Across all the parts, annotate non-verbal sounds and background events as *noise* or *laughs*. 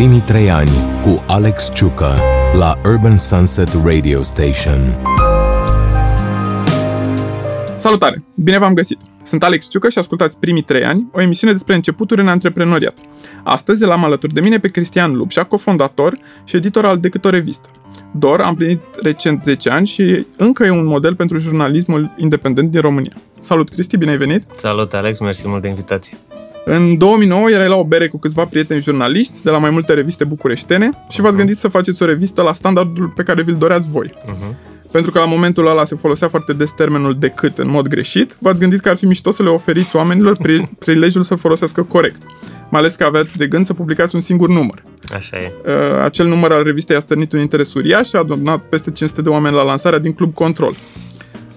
Primii trei ani cu Alex Ciucă la Urban Sunset Radio Station. Salutare! Bine v-am găsit! Sunt Alex Ciucă și ascultați Primii trei ani, o emisiune despre începuturi în antreprenoriat. Astăzi l-am alături de mine pe Cristian Lupșa, cofondator și editor al Decât o revistă. Dor a împlinit recent 10 ani și încă e un model pentru jurnalismul independent din România. Salut, Cristi, bine ai venit! Salut, Alex, mersi mult de invitație! În 2009 erai la o bere cu câțiva prieteni jurnaliști de la mai multe reviste bucureștene și v-ați gândit să faceți o revistă la standardul pe care vi-l doreați voi. Uh-huh. Pentru că la momentul ăla se folosea foarte des termenul decât în mod greșit, v-ați gândit că ar fi mișto să le oferiți oamenilor *laughs* prilejul să-l folosească corect. Mai ales că aveați de gând să publicați un singur număr. Așa e. Uh, acel număr al revistei a stârnit un interes uriaș și a adunat peste 500 de oameni la lansarea din Club Control.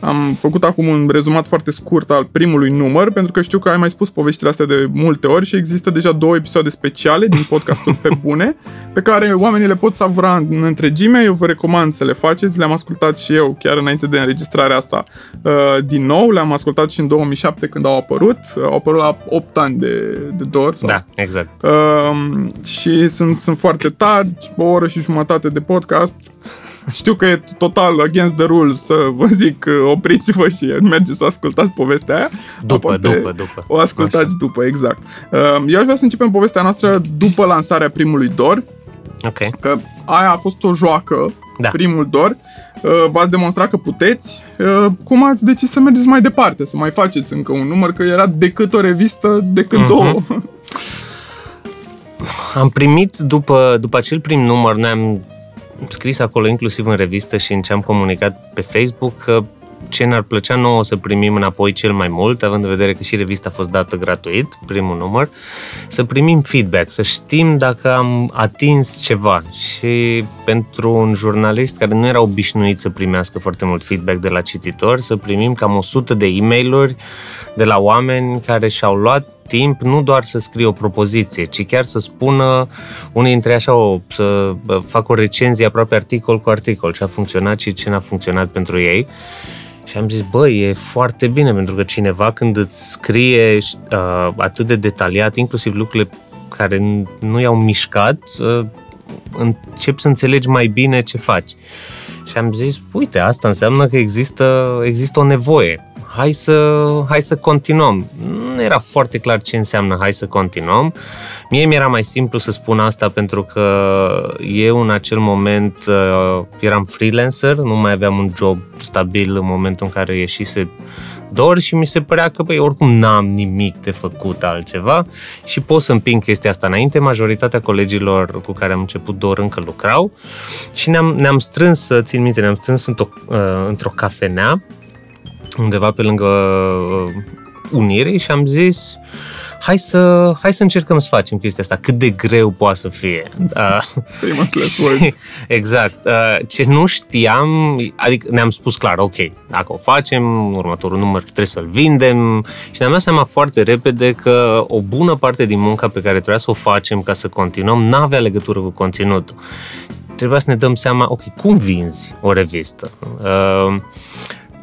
Am făcut acum un rezumat foarte scurt al primului număr, pentru că știu că ai mai spus poveștile astea de multe ori și există deja două episoade speciale din podcastul Pe Bune, pe care oamenii le pot savura în întregime. Eu vă recomand să le faceți. Le-am ascultat și eu chiar înainte de înregistrarea asta uh, din nou. Le-am ascultat și în 2007 când au apărut. Au apărut la 8 ani de, de dor. Sau? Da, exact. Uh, și sunt, sunt foarte tari, o oră și jumătate de podcast știu că e total against the rules să vă zic opriți-vă și mergeți să ascultați povestea aia. După, după, după. O ascultați Așa. după, exact. Um, eu aș vrea să începem povestea noastră după lansarea primului DOR. Ok. Că aia a fost o joacă, da. primul DOR. Uh, v-ați demonstrat că puteți. Uh, cum ați decis să mergeți mai departe, să mai faceți încă un număr, că era decât o revistă, decât uh-huh. două. Am primit, după, după acel prim număr, noi am scris acolo inclusiv în revistă și în ce am comunicat pe Facebook că ce ne-ar plăcea nouă să primim înapoi cel mai mult, având în vedere că și revista a fost dată gratuit, primul număr, să primim feedback, să știm dacă am atins ceva. Și pentru un jurnalist care nu era obișnuit să primească foarte mult feedback de la cititori, să primim cam 100 de e mail de la oameni care și-au luat timp nu doar să scrie o propoziție, ci chiar să spună unii dintre așa o, să facă o recenzie aproape articol cu articol, ce a funcționat și ce n-a funcționat pentru ei. Și am zis, băi, e foarte bine, pentru că cineva când îți scrie uh, atât de detaliat, inclusiv lucrurile care nu i-au mișcat, uh, încep să înțelegi mai bine ce faci. Și am zis, uite, asta înseamnă că există, există o nevoie hai să, hai să continuăm. Nu era foarte clar ce înseamnă hai să continuăm. Mie mi-era mai simplu să spun asta pentru că eu în acel moment uh, eram freelancer, nu mai aveam un job stabil în momentul în care ieșise dor și mi se părea că, băi, oricum n-am nimic de făcut altceva și pot să împing chestia asta înainte. Majoritatea colegilor cu care am început dor încă lucrau și ne-am, ne-am strâns, țin minte, ne-am strâns într-o, uh, într-o cafenea undeva pe lângă uh, Unire și am zis hai să, hai să încercăm să facem chestia asta. Cât de greu poate să fie. Uh, Famous last words. *laughs* exact. Uh, ce nu știam, adică ne-am spus clar, ok, dacă o facem, următorul număr trebuie să-l vindem și ne-am dat seama foarte repede că o bună parte din munca pe care trebuia să o facem ca să continuăm n-avea legătură cu conținutul. Trebuia să ne dăm seama, ok, cum vinzi o revistă? Uh,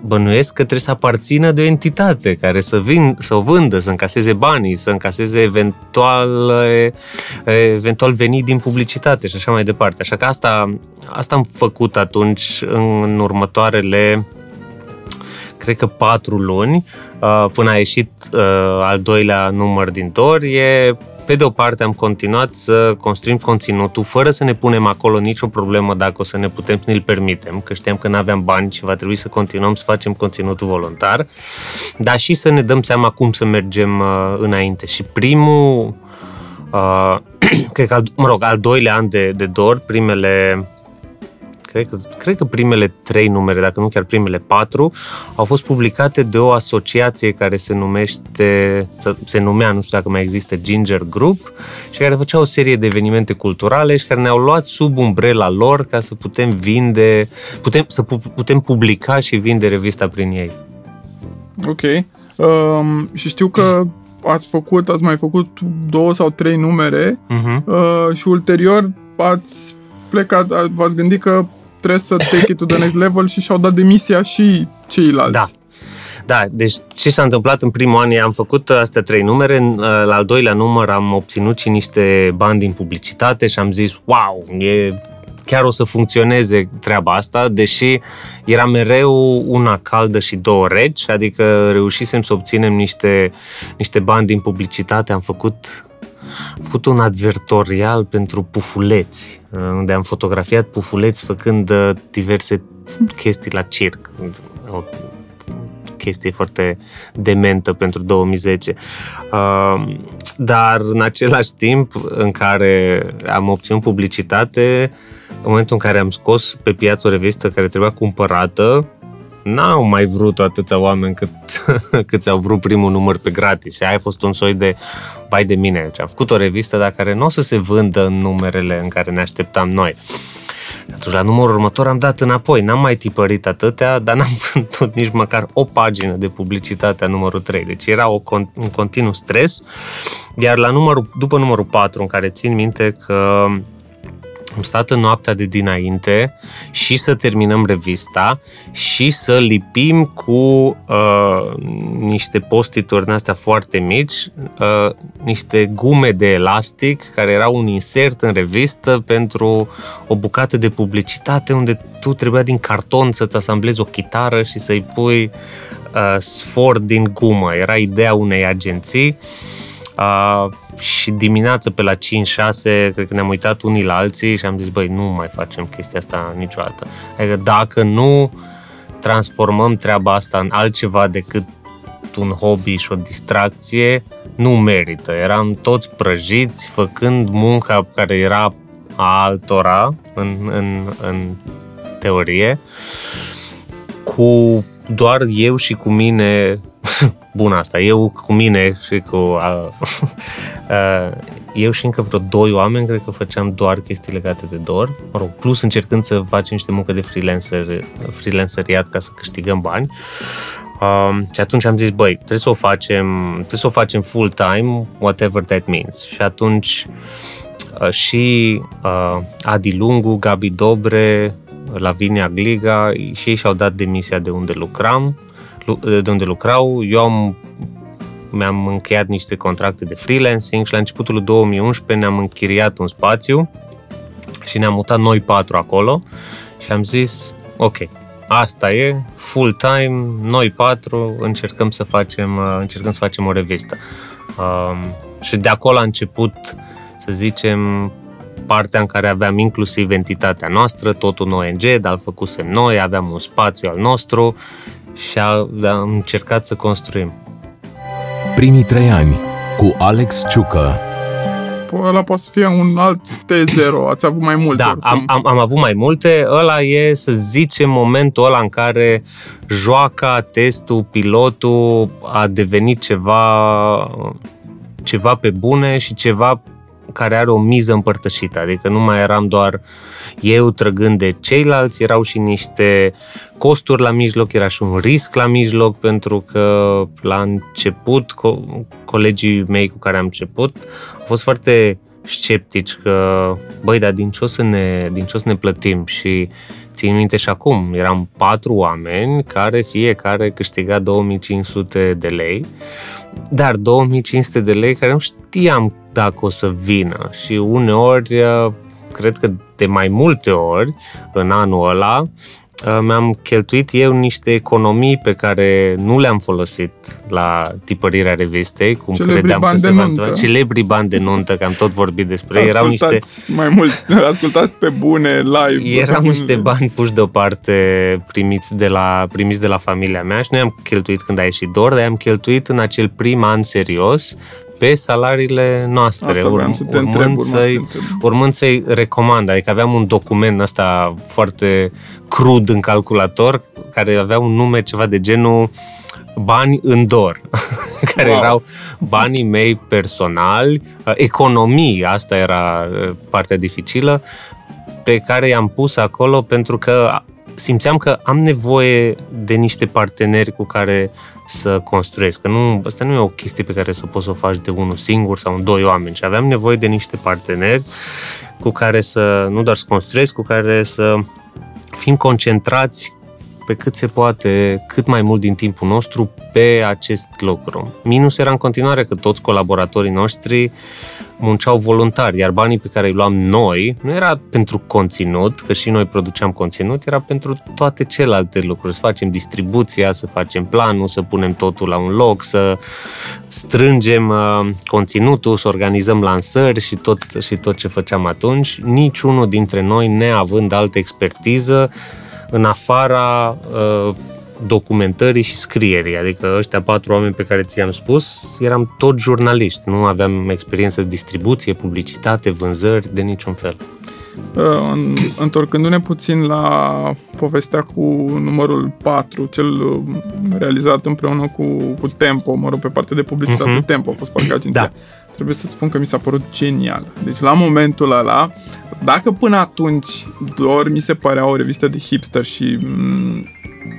bănuiesc că trebuie să aparțină de o entitate care să, vin, să o vândă, să încaseze banii, să încaseze eventual, eventual venit din publicitate și așa mai departe. Așa că asta, asta am făcut atunci în următoarele cred că patru luni, până a ieșit al doilea număr din Tor, e pe de o parte am continuat să construim conținutul fără să ne punem acolo nicio problemă dacă o să ne putem să ne-l permitem, că știam că nu aveam bani și va trebui să continuăm să facem conținutul voluntar, dar și să ne dăm seama cum să mergem uh, înainte. Și primul, uh, *clears throat* cred că, al, mă rog, al doilea an de, de DOR, primele cred că, cred că primele trei numere, dacă nu chiar primele patru, au fost publicate de o asociație care se numește, se numea, nu știu dacă mai există, Ginger Group, și care făcea o serie de evenimente culturale și care ne-au luat sub umbrela lor ca să putem vinde, putem, să putem publica și vinde revista prin ei. Ok. Um, și știu că ați făcut, ați mai făcut două sau trei numere uh-huh. uh, și ulterior ați plecat, v-ați gândit că trebuie să take it to the next level și și-au dat demisia și ceilalți. Da. Da, deci ce s-a întâmplat în primul an, am făcut astea trei numere, la al doilea număr am obținut și niște bani din publicitate și am zis, wow, e chiar o să funcționeze treaba asta, deși era mereu una caldă și două reci, adică reușisem să obținem niște, niște bani din publicitate, am făcut am făcut un advertorial pentru pufuleți, unde am fotografiat pufuleți făcând uh, diverse chestii la circ. O chestie foarte dementă pentru 2010. Uh, dar în același timp în care am obținut publicitate, în momentul în care am scos pe piață o revistă care trebuia cumpărată, n-au mai vrut atâția oameni cât, *laughs* cât au vrut primul număr pe gratis. Și aia a fost un soi de bai de mine. Deci am făcut o revistă, dar care nu o să se vândă în numerele în care ne așteptam noi. Atunci, la numărul următor am dat înapoi. N-am mai tipărit atâtea, dar n-am *laughs* vândut nici măcar o pagină de publicitate a numărul 3. Deci era o, un continuu stres. Iar la numărul, după numărul 4, în care țin minte că am stat în noaptea de dinainte și să terminăm revista și să lipim cu uh, niște postituri din astea foarte mici, uh, niște gume de elastic care erau un insert în revistă pentru o bucată de publicitate unde tu trebuia din carton să-ți asamblezi o chitară și să-i pui uh, sfor din gumă. Era ideea unei agenții. Uh, și dimineață pe la 5-6, cred că ne-am uitat unii la alții și am zis, băi, nu mai facem chestia asta niciodată. Adică dacă nu transformăm treaba asta în altceva decât un hobby și o distracție, nu merită. Eram toți prăjiți făcând munca care era a altora în, în, în teorie, cu doar eu și cu mine *laughs* bun asta. Eu cu mine și cu... A, *laughs* a, eu și încă vreo doi oameni cred că făceam doar chestii legate de dor. Mă rog, plus încercând să facem niște muncă de freelancer, freelanceriat ca să câștigăm bani. Uh, și atunci am zis, băi, trebuie să o facem, trebuie să o facem full-time, whatever that means. Și atunci uh, și uh, Adi Lungu, Gabi Dobre, Lavinia Gliga și ei și-au dat demisia de unde lucram de unde lucrau. Eu am, mi-am încheiat niște contracte de freelancing și la începutul 2011 ne-am închiriat un spațiu și ne-am mutat noi patru acolo și am zis, ok, asta e, full time, noi patru, încercăm să facem, încercăm să facem o revistă. Um, și de acolo a început, să zicem, partea în care aveam inclusiv entitatea noastră, tot un ONG, dar îl făcusem noi, aveam un spațiu al nostru și am încercat să construim. Primii trei ani cu Alex Ciucă. Ăla poate să fie un alt T0, ați avut mai multe. Da, am, am, am avut mai multe. Ăla e, să zicem, momentul ăla în care joaca, testul, pilotul a devenit ceva, ceva pe bune și ceva care are o miză împărtășită, adică nu mai eram doar eu trăgând de ceilalți, erau și niște costuri la mijloc, era și un risc la mijloc, pentru că la început, co- colegii mei cu care am început, au fost foarte sceptici că, băi, dar din ce o să ne, din ce o să ne plătim? Și țin minte și acum, eram patru oameni care fiecare câștiga 2500 de lei, dar 2500 de lei care nu știam dacă o să vină și uneori, cred că de mai multe ori în anul ăla, Uh, mi-am cheltuit eu niște economii pe care nu le-am folosit la tipărirea revistei, cum Celebri credeam bani că de se va nuntă. întâmpla. Celebri bani de nuntă, că am tot vorbit despre ei. Erau niște, mai mult, ascultați pe bune, live. *laughs* erau niște bani puși deoparte primiți de, la, primiți de la familia mea și nu am cheltuit când a ieșit dor, dar am cheltuit în acel prim an serios pe salariile noastre, Asta vreau să te întreb, urma să te să-i, întreb. urmând să-i recomand. Adică aveam un document ăsta foarte crud în calculator, care avea un nume ceva de genul bani în dor, *laughs* care Wow. erau banii mei personali, uh, economii, asta era uh, partea dificilă, pe care i-am pus acolo pentru că simțeam că am nevoie de niște parteneri cu care să construiesc. Că nu, asta nu e o chestie pe care să poți să o faci de unul singur sau în doi oameni, ci aveam nevoie de niște parteneri cu care să, nu doar să construiesc, cu care să fim concentrați pe cât se poate, cât mai mult din timpul nostru pe acest lucru. Minus era în continuare că toți colaboratorii noștri munceau voluntari, iar banii pe care îi luam noi nu era pentru conținut, că și noi produceam conținut, era pentru toate celelalte lucruri. Să facem distribuția, să facem planul, să punem totul la un loc, să strângem uh, conținutul, să organizăm lansări și tot, și tot ce făceam atunci. Niciunul dintre noi, neavând altă expertiză, în afara uh, documentării și scrierii. Adică ăștia patru oameni pe care ți-am spus, eram tot jurnaliști. Nu aveam experiență de distribuție, publicitate, vânzări, de niciun fel. Uh, întorcându-ne puțin la povestea cu numărul 4, cel uh, realizat împreună cu, cu Tempo, mă rog, pe partea de publicitate, uh-huh. Tempo a fost parcă agenția. Da. Trebuie să-ți spun că mi s-a părut genial. Deci la momentul ăla, dacă până atunci doar mi se părea o revistă de hipster și m- mm,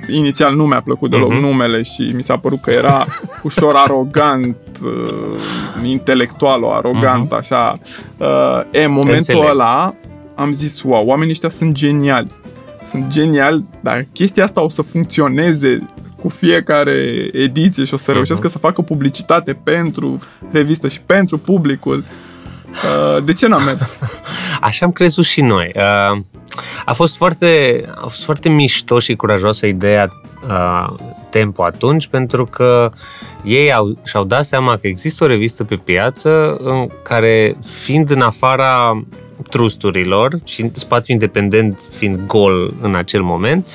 inițial nu mi-a plăcut deloc uh-huh. numele și mi s-a părut că era *laughs* ușor arogant, uh, intelectual, o arogant, uh-huh. așa. Uh, e, momentul Înțeleg. ăla am zis, wow, oamenii ăștia sunt geniali. Sunt geniali, dar chestia asta o să funcționeze cu fiecare ediție și o să uh-huh. reușească să facă publicitate pentru revistă și pentru publicul. Uh, de ce n-am mers? *laughs* Așa am crezut și noi. Uh, a fost foarte, a fost foarte mișto și curajoasă ideea uh, Tempo atunci, pentru că ei au, și-au dat seama că există o revistă pe piață în care, fiind în afara trusturilor și spațiu independent fiind gol în acel moment,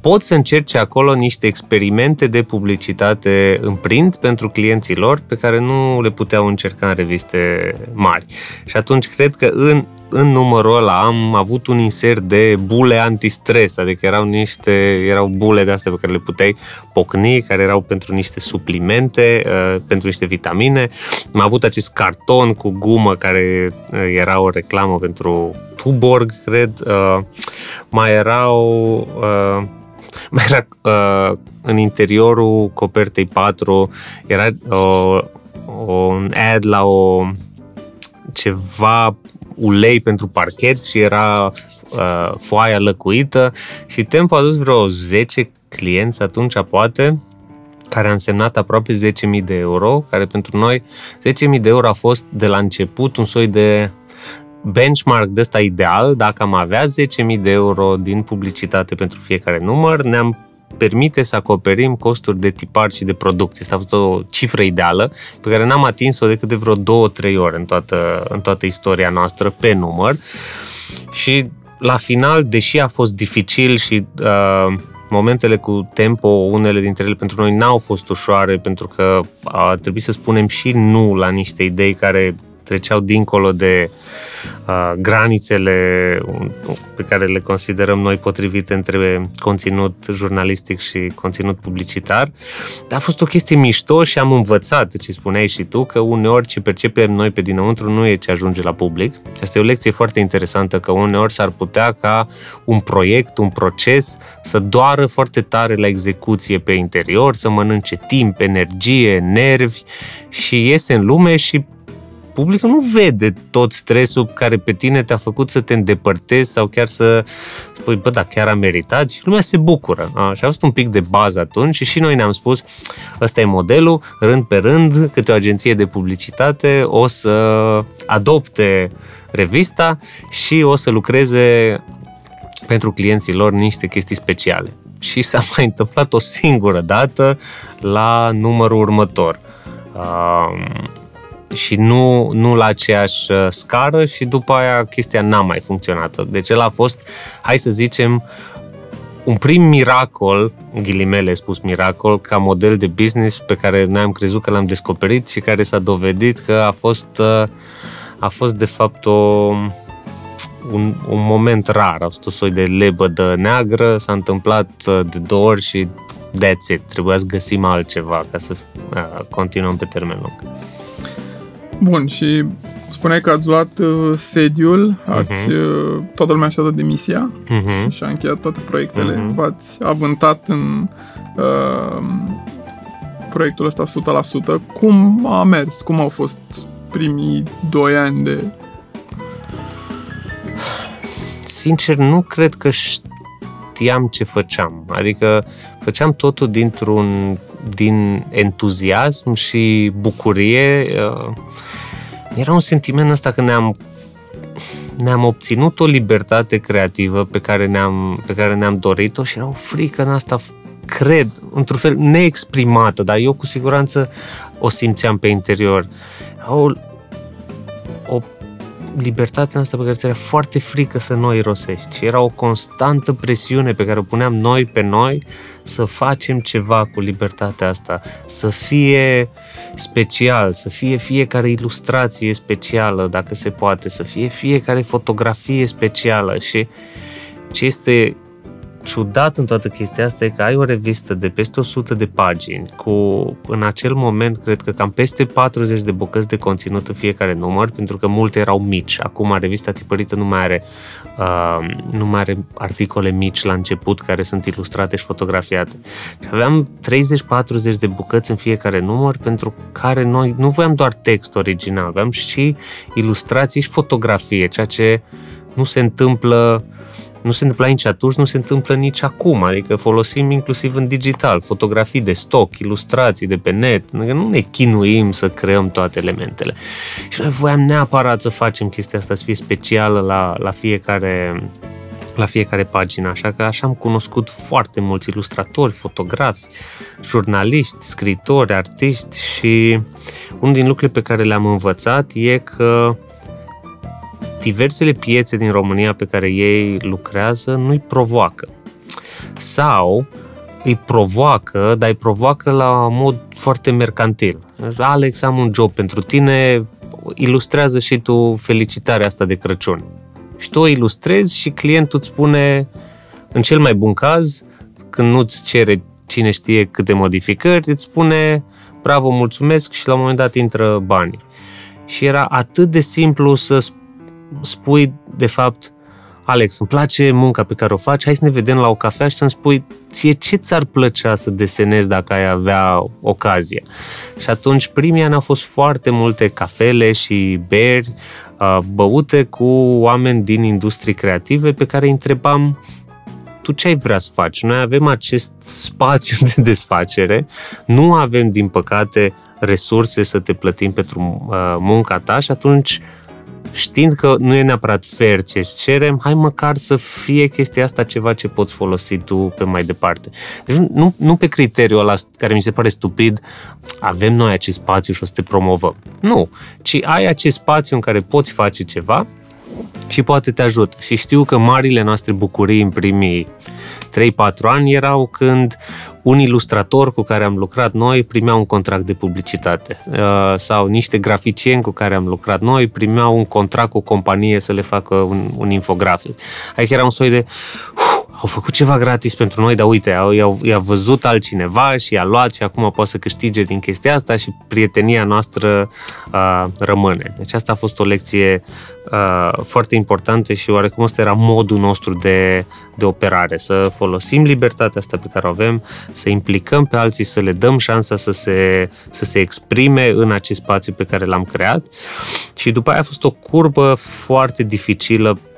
pot să încerce acolo niște experimente de publicitate în print pentru clienții lor pe care nu le puteau încerca în reviste mari. Și atunci cred că în, în numărul ăla am avut un insert de bule antistres, adică erau niște, erau bule de astea pe care le puteai pocni, care erau pentru niște suplimente, uh, pentru niște vitamine. Am avut acest carton cu gumă care uh, era o reclamă pentru Tuborg, cred. Uh, mai erau uh, *laughs* era uh, în interiorul copertei 4 era uh, un ad la o ceva ulei pentru parchet și era uh, foaia lăcuită și Tempo a dus vreo 10 clienți atunci, poate, care a însemnat aproape 10.000 de euro, care pentru noi 10.000 de euro a fost de la început un soi de benchmark de ăsta ideal, dacă am avea 10.000 de euro din publicitate pentru fiecare număr, ne-am permite să acoperim costuri de tipar și de producție. Asta a fost o cifră ideală pe care n-am atins-o decât de vreo două, trei ori în toată, în toată istoria noastră pe număr. Și la final, deși a fost dificil și uh, momentele cu tempo, unele dintre ele pentru noi n-au fost ușoare pentru că a trebuit să spunem și nu la niște idei care treceau dincolo de uh, granițele pe care le considerăm noi potrivite între conținut jurnalistic și conținut publicitar. Dar a fost o chestie mișto și am învățat, ce spuneai și tu, că uneori ce percepem noi pe dinăuntru nu e ce ajunge la public. Asta e o lecție foarte interesantă, că uneori s-ar putea ca un proiect, un proces să doară foarte tare la execuție pe interior, să mănânce timp, energie, nervi și iese în lume și publicul nu vede tot stresul care pe tine te-a făcut să te îndepărtezi sau chiar să spui, bă, da, chiar a meritat și lumea se bucură. A, și a fost un pic de bază atunci și și noi ne-am spus, ăsta e modelul, rând pe rând, câte o agenție de publicitate o să adopte revista și o să lucreze pentru clienții lor niște chestii speciale. Și s-a mai întâmplat o singură dată la numărul următor. Uh, și nu, nu la aceeași uh, scară și după aia chestia n-a mai funcționat. Deci el a fost, hai să zicem, un prim miracol, în ghilimele spus miracol, ca model de business pe care noi am crezut că l-am descoperit și care s-a dovedit că a fost, uh, a fost de fapt o, un, un moment rar. A fost o soi de lebădă neagră, s-a întâmplat uh, de două ori și that's it. Trebuia să găsim altceva ca să continuăm pe termen lung. Bun, și spuneai că ați luat uh, sediul, ați, uh-huh. toată lumea și-a dat demisia uh-huh. și a încheiat toate proiectele. Uh-huh. V-ați avântat în uh, proiectul ăsta 100%. Cum a mers? Cum au fost primii doi ani de... Sincer, nu cred că știam ce făceam. Adică făceam totul dintr-un din entuziasm și bucurie. Uh, era un sentiment ăsta că ne-am ne-am obținut o libertate creativă pe care ne-am, pe care ne-am dorit-o și era o frică în asta, cred, într-un fel neexprimată, dar eu cu siguranță o simțeam pe interior. O, o libertatea asta pe care ți era foarte frică să nu o irosești. Și era o constantă presiune pe care o puneam noi pe noi să facem ceva cu libertatea asta, să fie special, să fie fiecare ilustrație specială, dacă se poate, să fie fiecare fotografie specială și ce este ciudat în toată chestia asta e că ai o revistă de peste 100 de pagini cu, în acel moment, cred că cam peste 40 de bucăți de conținut în fiecare număr, pentru că multe erau mici. Acum revista tipărită nu mai are, uh, nu mai are articole mici la început care sunt ilustrate și fotografiate. Și aveam 30-40 de bucăți în fiecare număr pentru care noi nu voiam doar text original, aveam și ilustrații și fotografie, ceea ce nu se întâmplă nu se întâmpla nici atunci, nu se întâmplă nici acum, adică folosim inclusiv în digital, fotografii de stoc, ilustrații de pe net, nu ne chinuim să creăm toate elementele. Și noi voiam neapărat să facem chestia asta să fie specială la, la fiecare la fiecare pagină, așa că așa am cunoscut foarte mulți ilustratori, fotografi, jurnaliști, scritori, artiști și unul din lucrurile pe care le-am învățat e că diversele piețe din România pe care ei lucrează nu-i provoacă. Sau îi provoacă, dar îi provoacă la mod foarte mercantil. Alex, am un job pentru tine, ilustrează și tu felicitarea asta de Crăciun. Și tu o ilustrezi și clientul îți spune, în cel mai bun caz, când nu-ți cere cine știe câte modificări, îți spune bravo, mulțumesc și la un moment dat intră banii. Și era atât de simplu să spui, de fapt, Alex, îmi place munca pe care o faci, hai să ne vedem la o cafea și să-mi spui ție ce ți-ar plăcea să desenezi dacă ai avea ocazie. Și atunci primii ani au fost foarte multe cafele și beri uh, băute cu oameni din industrii creative pe care îi întrebam tu ce ai vrea să faci? Noi avem acest spațiu *laughs* de desfacere, nu avem, din păcate, resurse să te plătim pentru uh, munca ta și atunci știind că nu e neapărat fair ce îți cerem, hai măcar să fie chestia asta ceva ce poți folosi tu pe mai departe. Deci nu, nu pe criteriul ăla care mi se pare stupid, avem noi acest spațiu și o să te promovăm. Nu, ci ai acest spațiu în care poți face ceva și poate te ajută. Și știu că marile noastre bucurii în primii 3-4 ani erau când un ilustrator cu care am lucrat noi primea un contract de publicitate uh, sau niște graficieni cu care am lucrat noi primeau un contract cu o companie să le facă un, un infografic. Adică era un soi de au făcut ceva gratis pentru noi, dar uite, au, i-au, i-a văzut altcineva și i-a luat și acum poate să câștige din chestia asta și prietenia noastră uh, rămâne. Deci asta a fost o lecție uh, foarte importantă și oarecum ăsta era modul nostru de, de operare, să folosim libertatea asta pe care o avem, să implicăm pe alții, să le dăm șansa să se, să se exprime în acest spațiu pe care l-am creat și după aia a fost o curbă foarte dificilă Uh,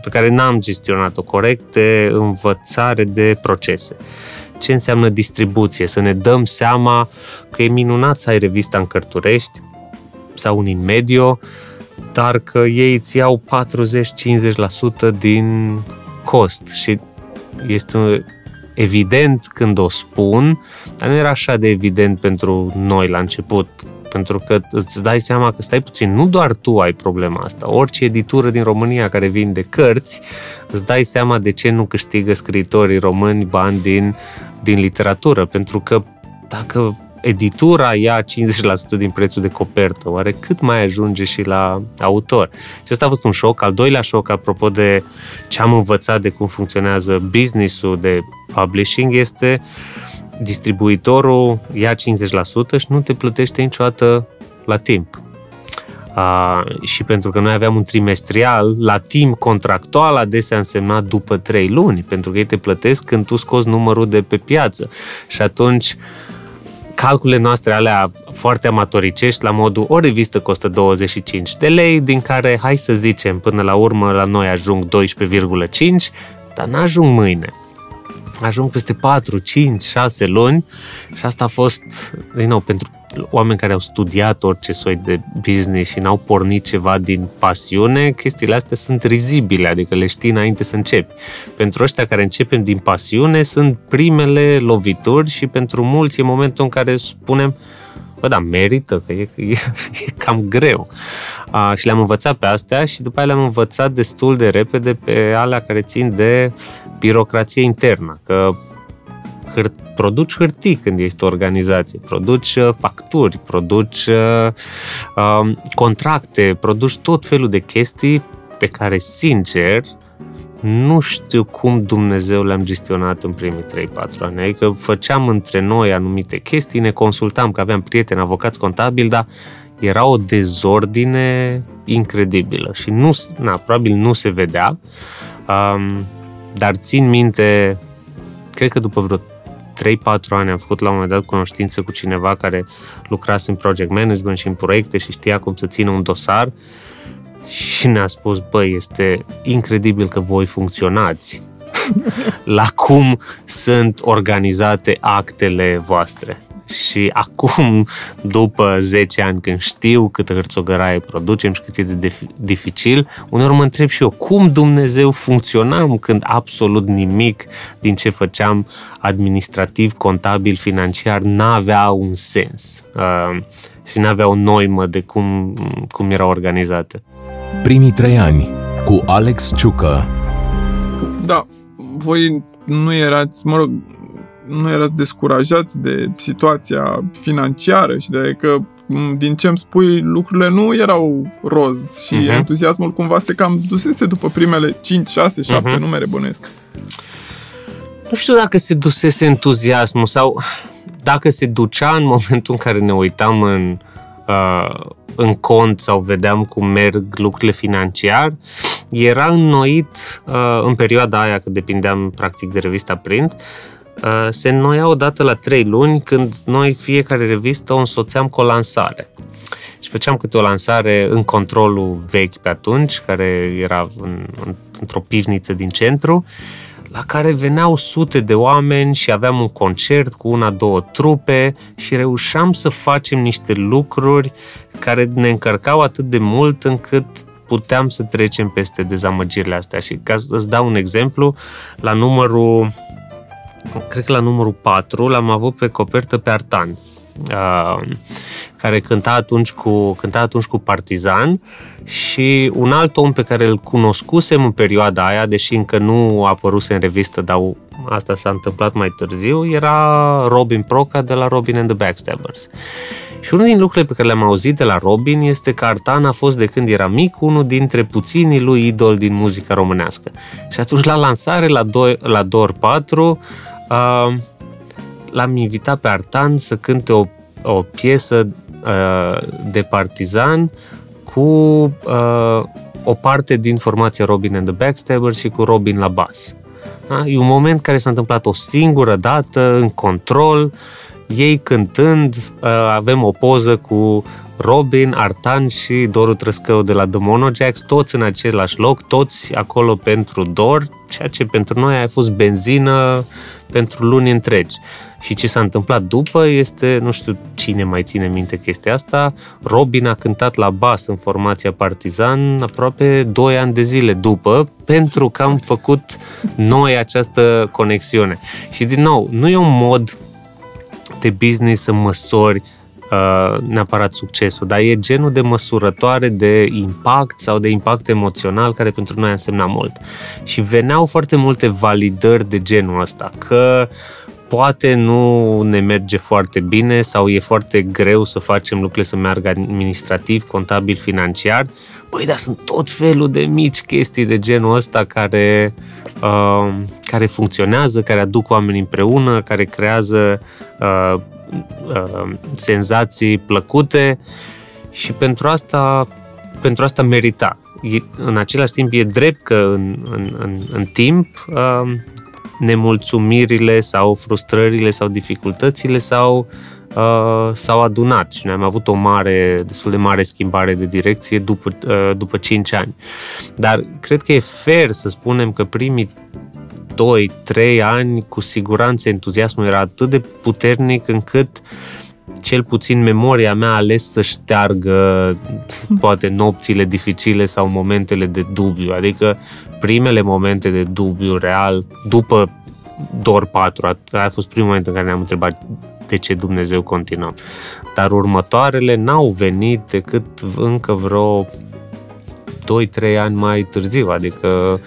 pe care n-am gestionat-o corect de învățare de procese. Ce înseamnă distribuție? Să ne dăm seama că e minunat să ai revista în Cărturești sau un in medio, dar că ei îți iau 40-50% din cost și este evident când o spun, dar nu era așa de evident pentru noi la început pentru că îți dai seama că stai puțin, nu doar tu ai problema asta. Orice editură din România care vinde cărți, îți dai seama de ce nu câștigă scriitorii români bani din, din literatură. Pentru că dacă editura ia 50% din prețul de copertă, oare cât mai ajunge și la autor? Și asta a fost un șoc. Al doilea șoc, apropo de ce am învățat de cum funcționează business-ul de publishing, este uh, distribuitorul ia 50% și nu te plătește niciodată la timp. A, și pentru că noi aveam un trimestrial, la timp contractual adesea însemna după 3 luni, pentru că ei te plătesc când tu scoți numărul de pe piață. Și atunci calculele noastre alea foarte amatoricești la modul o revistă costă 25 de lei, din care, hai să zicem, până la urmă la noi ajung 12,5, dar n-ajung mâine. Ajung peste 4, 5, 6 luni și asta a fost, din nou, pentru oameni care au studiat orice soi de business și n-au pornit ceva din pasiune, chestiile astea sunt rizibile, adică le știi înainte să începi. Pentru ăștia care începem din pasiune, sunt primele lovituri și pentru mulți e momentul în care spunem, bă, da, merită, că e, e, e cam greu. A, și le-am învățat pe astea și după aia le-am învățat destul de repede pe alea care țin de birocrație internă, că hâr- produci hârtii când ești o organizație, produci uh, facturi, produci uh, uh, contracte, produci tot felul de chestii pe care, sincer, nu știu cum Dumnezeu le-am gestionat în primii 3-4 ani. Adică făceam între noi anumite chestii, ne consultam, că aveam prieteni, avocați contabili, dar era o dezordine incredibilă și nu, na, probabil nu se vedea, um, dar țin minte, cred că după vreo 3-4 ani am făcut la un moment dat cunoștință cu cineva care lucrase în project management și în proiecte și știa cum să țină un dosar și ne-a spus, băi, este incredibil că voi funcționați *laughs* la cum sunt organizate actele voastre. Și acum, după 10 ani, când știu câtă hârțogăraie producem și cât e de dificil, uneori mă întreb și eu cum Dumnezeu funcționam când absolut nimic din ce făceam administrativ, contabil, financiar n-avea un sens uh, și n-avea o noimă de cum, cum era organizată. Primii trei ani cu Alex Ciucă Da, voi nu erați, mă rog, nu erați descurajați de situația financiară și de că din ce îmi spui, lucrurile nu erau roz și uh-huh. entuziasmul cumva se cam dusese după primele 5, 6, 7 uh-huh. numere bănuiesc. Nu știu dacă se dusese entuziasmul sau dacă se ducea în momentul în care ne uitam în, uh, în cont sau vedeam cum merg lucrurile financiar, era înnoit uh, în perioada aia, că depindeam practic de revista print, Uh, se înnoia odată la trei luni când noi fiecare revistă o însoțeam cu o lansare. Și făceam câte o lansare în controlul vechi pe atunci, care era în, într-o pivniță din centru, la care veneau sute de oameni și aveam un concert cu una, două trupe și reușeam să facem niște lucruri care ne încărcau atât de mult încât puteam să trecem peste dezamăgirile astea. Și ca să îți dau un exemplu, la numărul cred că la numărul 4 l-am avut pe copertă pe Artan, uh, care cânta atunci, cu, cânta atunci cu Partizan și un alt om pe care îl cunoscusem în perioada aia, deși încă nu a apărut în revistă, dar asta s-a întâmplat mai târziu, era Robin Proca de la Robin and the Backstabbers. Și unul din lucrurile pe care le-am auzit de la Robin este că Artan a fost de când era mic unul dintre puținii lui idol din muzica românească. Și atunci la lansare, la, do- la Dor 4, uh, l-am invitat pe Artan să cânte o, o piesă uh, de partizan cu uh, o parte din formația Robin and the Backstabbers și cu Robin la bas. Da? E un moment care s-a întâmplat o singură dată, în control, ei cântând, uh, avem o poză cu Robin, Artan și Doru Trăscău de la The Monojacks, toți în același loc, toți acolo pentru Dor, ceea ce pentru noi a fost benzină pentru luni întregi. Și ce s-a întâmplat după este, nu știu cine mai ține minte chestia asta, Robin a cântat la bas în formația Partizan aproape 2 ani de zile după, pentru că am făcut noi această conexiune. Și din nou, nu e un mod de business să măsori Uh, neapărat succesul, dar e genul de măsurătoare de impact sau de impact emoțional care pentru noi a însemnat mult. Și veneau foarte multe validări de genul ăsta, că poate nu ne merge foarte bine sau e foarte greu să facem lucrurile să meargă administrativ, contabil, financiar. Băi, dar sunt tot felul de mici chestii de genul ăsta care, uh, care funcționează, care aduc oamenii împreună, care creează uh, uh, senzații plăcute și pentru asta, pentru asta merita. E, în același timp e drept că în, în, în, în timp uh, nemulțumirile sau frustrările sau dificultățile sau uh, s-au adunat și noi am avut o mare, destul de mare schimbare de direcție după, uh, după 5 ani. Dar cred că e fair să spunem că primii 2-3 ani, cu siguranță entuziasmul era atât de puternic încât cel puțin memoria mea a ales să șteargă *laughs* poate nopțile dificile sau momentele de dubiu. Adică primele momente de dubiu real, după DOR 4, a fost primul moment în care ne-am întrebat de ce Dumnezeu continuăm. Dar următoarele n-au venit decât încă vreo 2-3 ani mai târziu, adică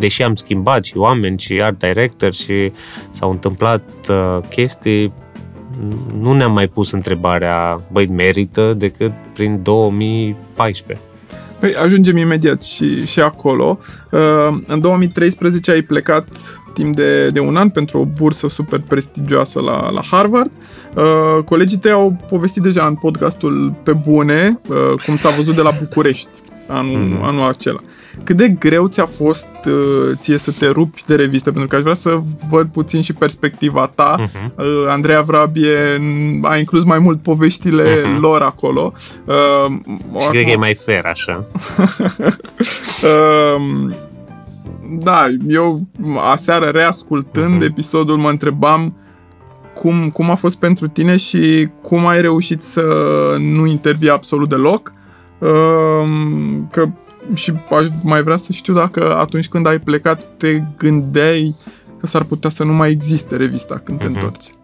deși am schimbat și oameni și art director și s-au întâmplat uh, chestii, nu ne-am mai pus întrebarea, băi, merită decât prin 2014. Păi ajungem imediat și, și acolo. Uh, în 2013 ai plecat timp de, de un an pentru o bursă super prestigioasă la, la Harvard. Uh, colegii tăi au povestit deja în podcastul Pe Bune uh, cum s-a văzut de la București anul, mm-hmm. anul acela. Cât de greu ți-a fost uh, ție să te rupi de revistă? Pentru că aș vrea să văd puțin și perspectiva ta. Mm-hmm. Uh, Andreea Vrabie a inclus mai mult poveștile mm-hmm. lor acolo. Uh, și acum... cred că e mai fair așa. uh, *laughs* da, eu aseară reascultând uh-huh. episodul mă întrebam cum, cum a fost pentru tine și cum ai reușit să nu intervii absolut deloc. Uh, că și aș mai vrea să știu dacă atunci când ai plecat te gândeai că s-ar putea să nu mai existe revista când te uh-huh. întorci.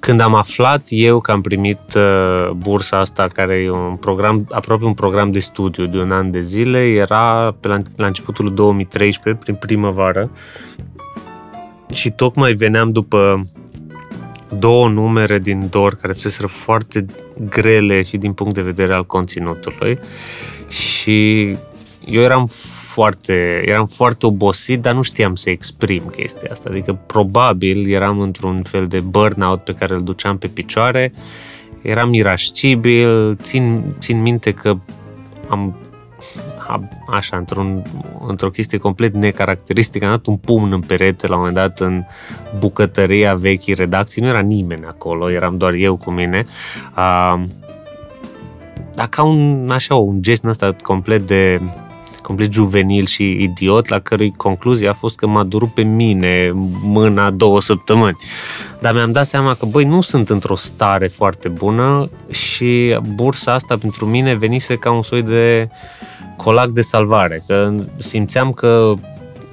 Când am aflat eu că am primit uh, bursa asta, care e un program, aproape un program de studiu de un an de zile, era pe la, la începutul 2013, prin primăvară, și tocmai veneam după două numere din DOR care fuseseră foarte grele și din punct de vedere al conținutului. Și eu eram foarte, eram foarte obosit, dar nu știam să exprim chestia asta. Adică probabil eram într-un fel de burnout pe care îl duceam pe picioare, eram irascibil, țin, țin minte că am așa, într-un, într-o chestie complet necaracteristică, am dat un pumn în perete la un moment dat în bucătăria vechii redacții, nu era nimeni acolo, eram doar eu cu mine. Uh, dar ca un, așa, un gest ăsta complet de complet juvenil și idiot, la cărui concluzie a fost că m-a durut pe mine mâna două săptămâni. Dar mi-am dat seama că, băi, nu sunt într-o stare foarte bună și bursa asta pentru mine venise ca un soi de colac de salvare, că simțeam că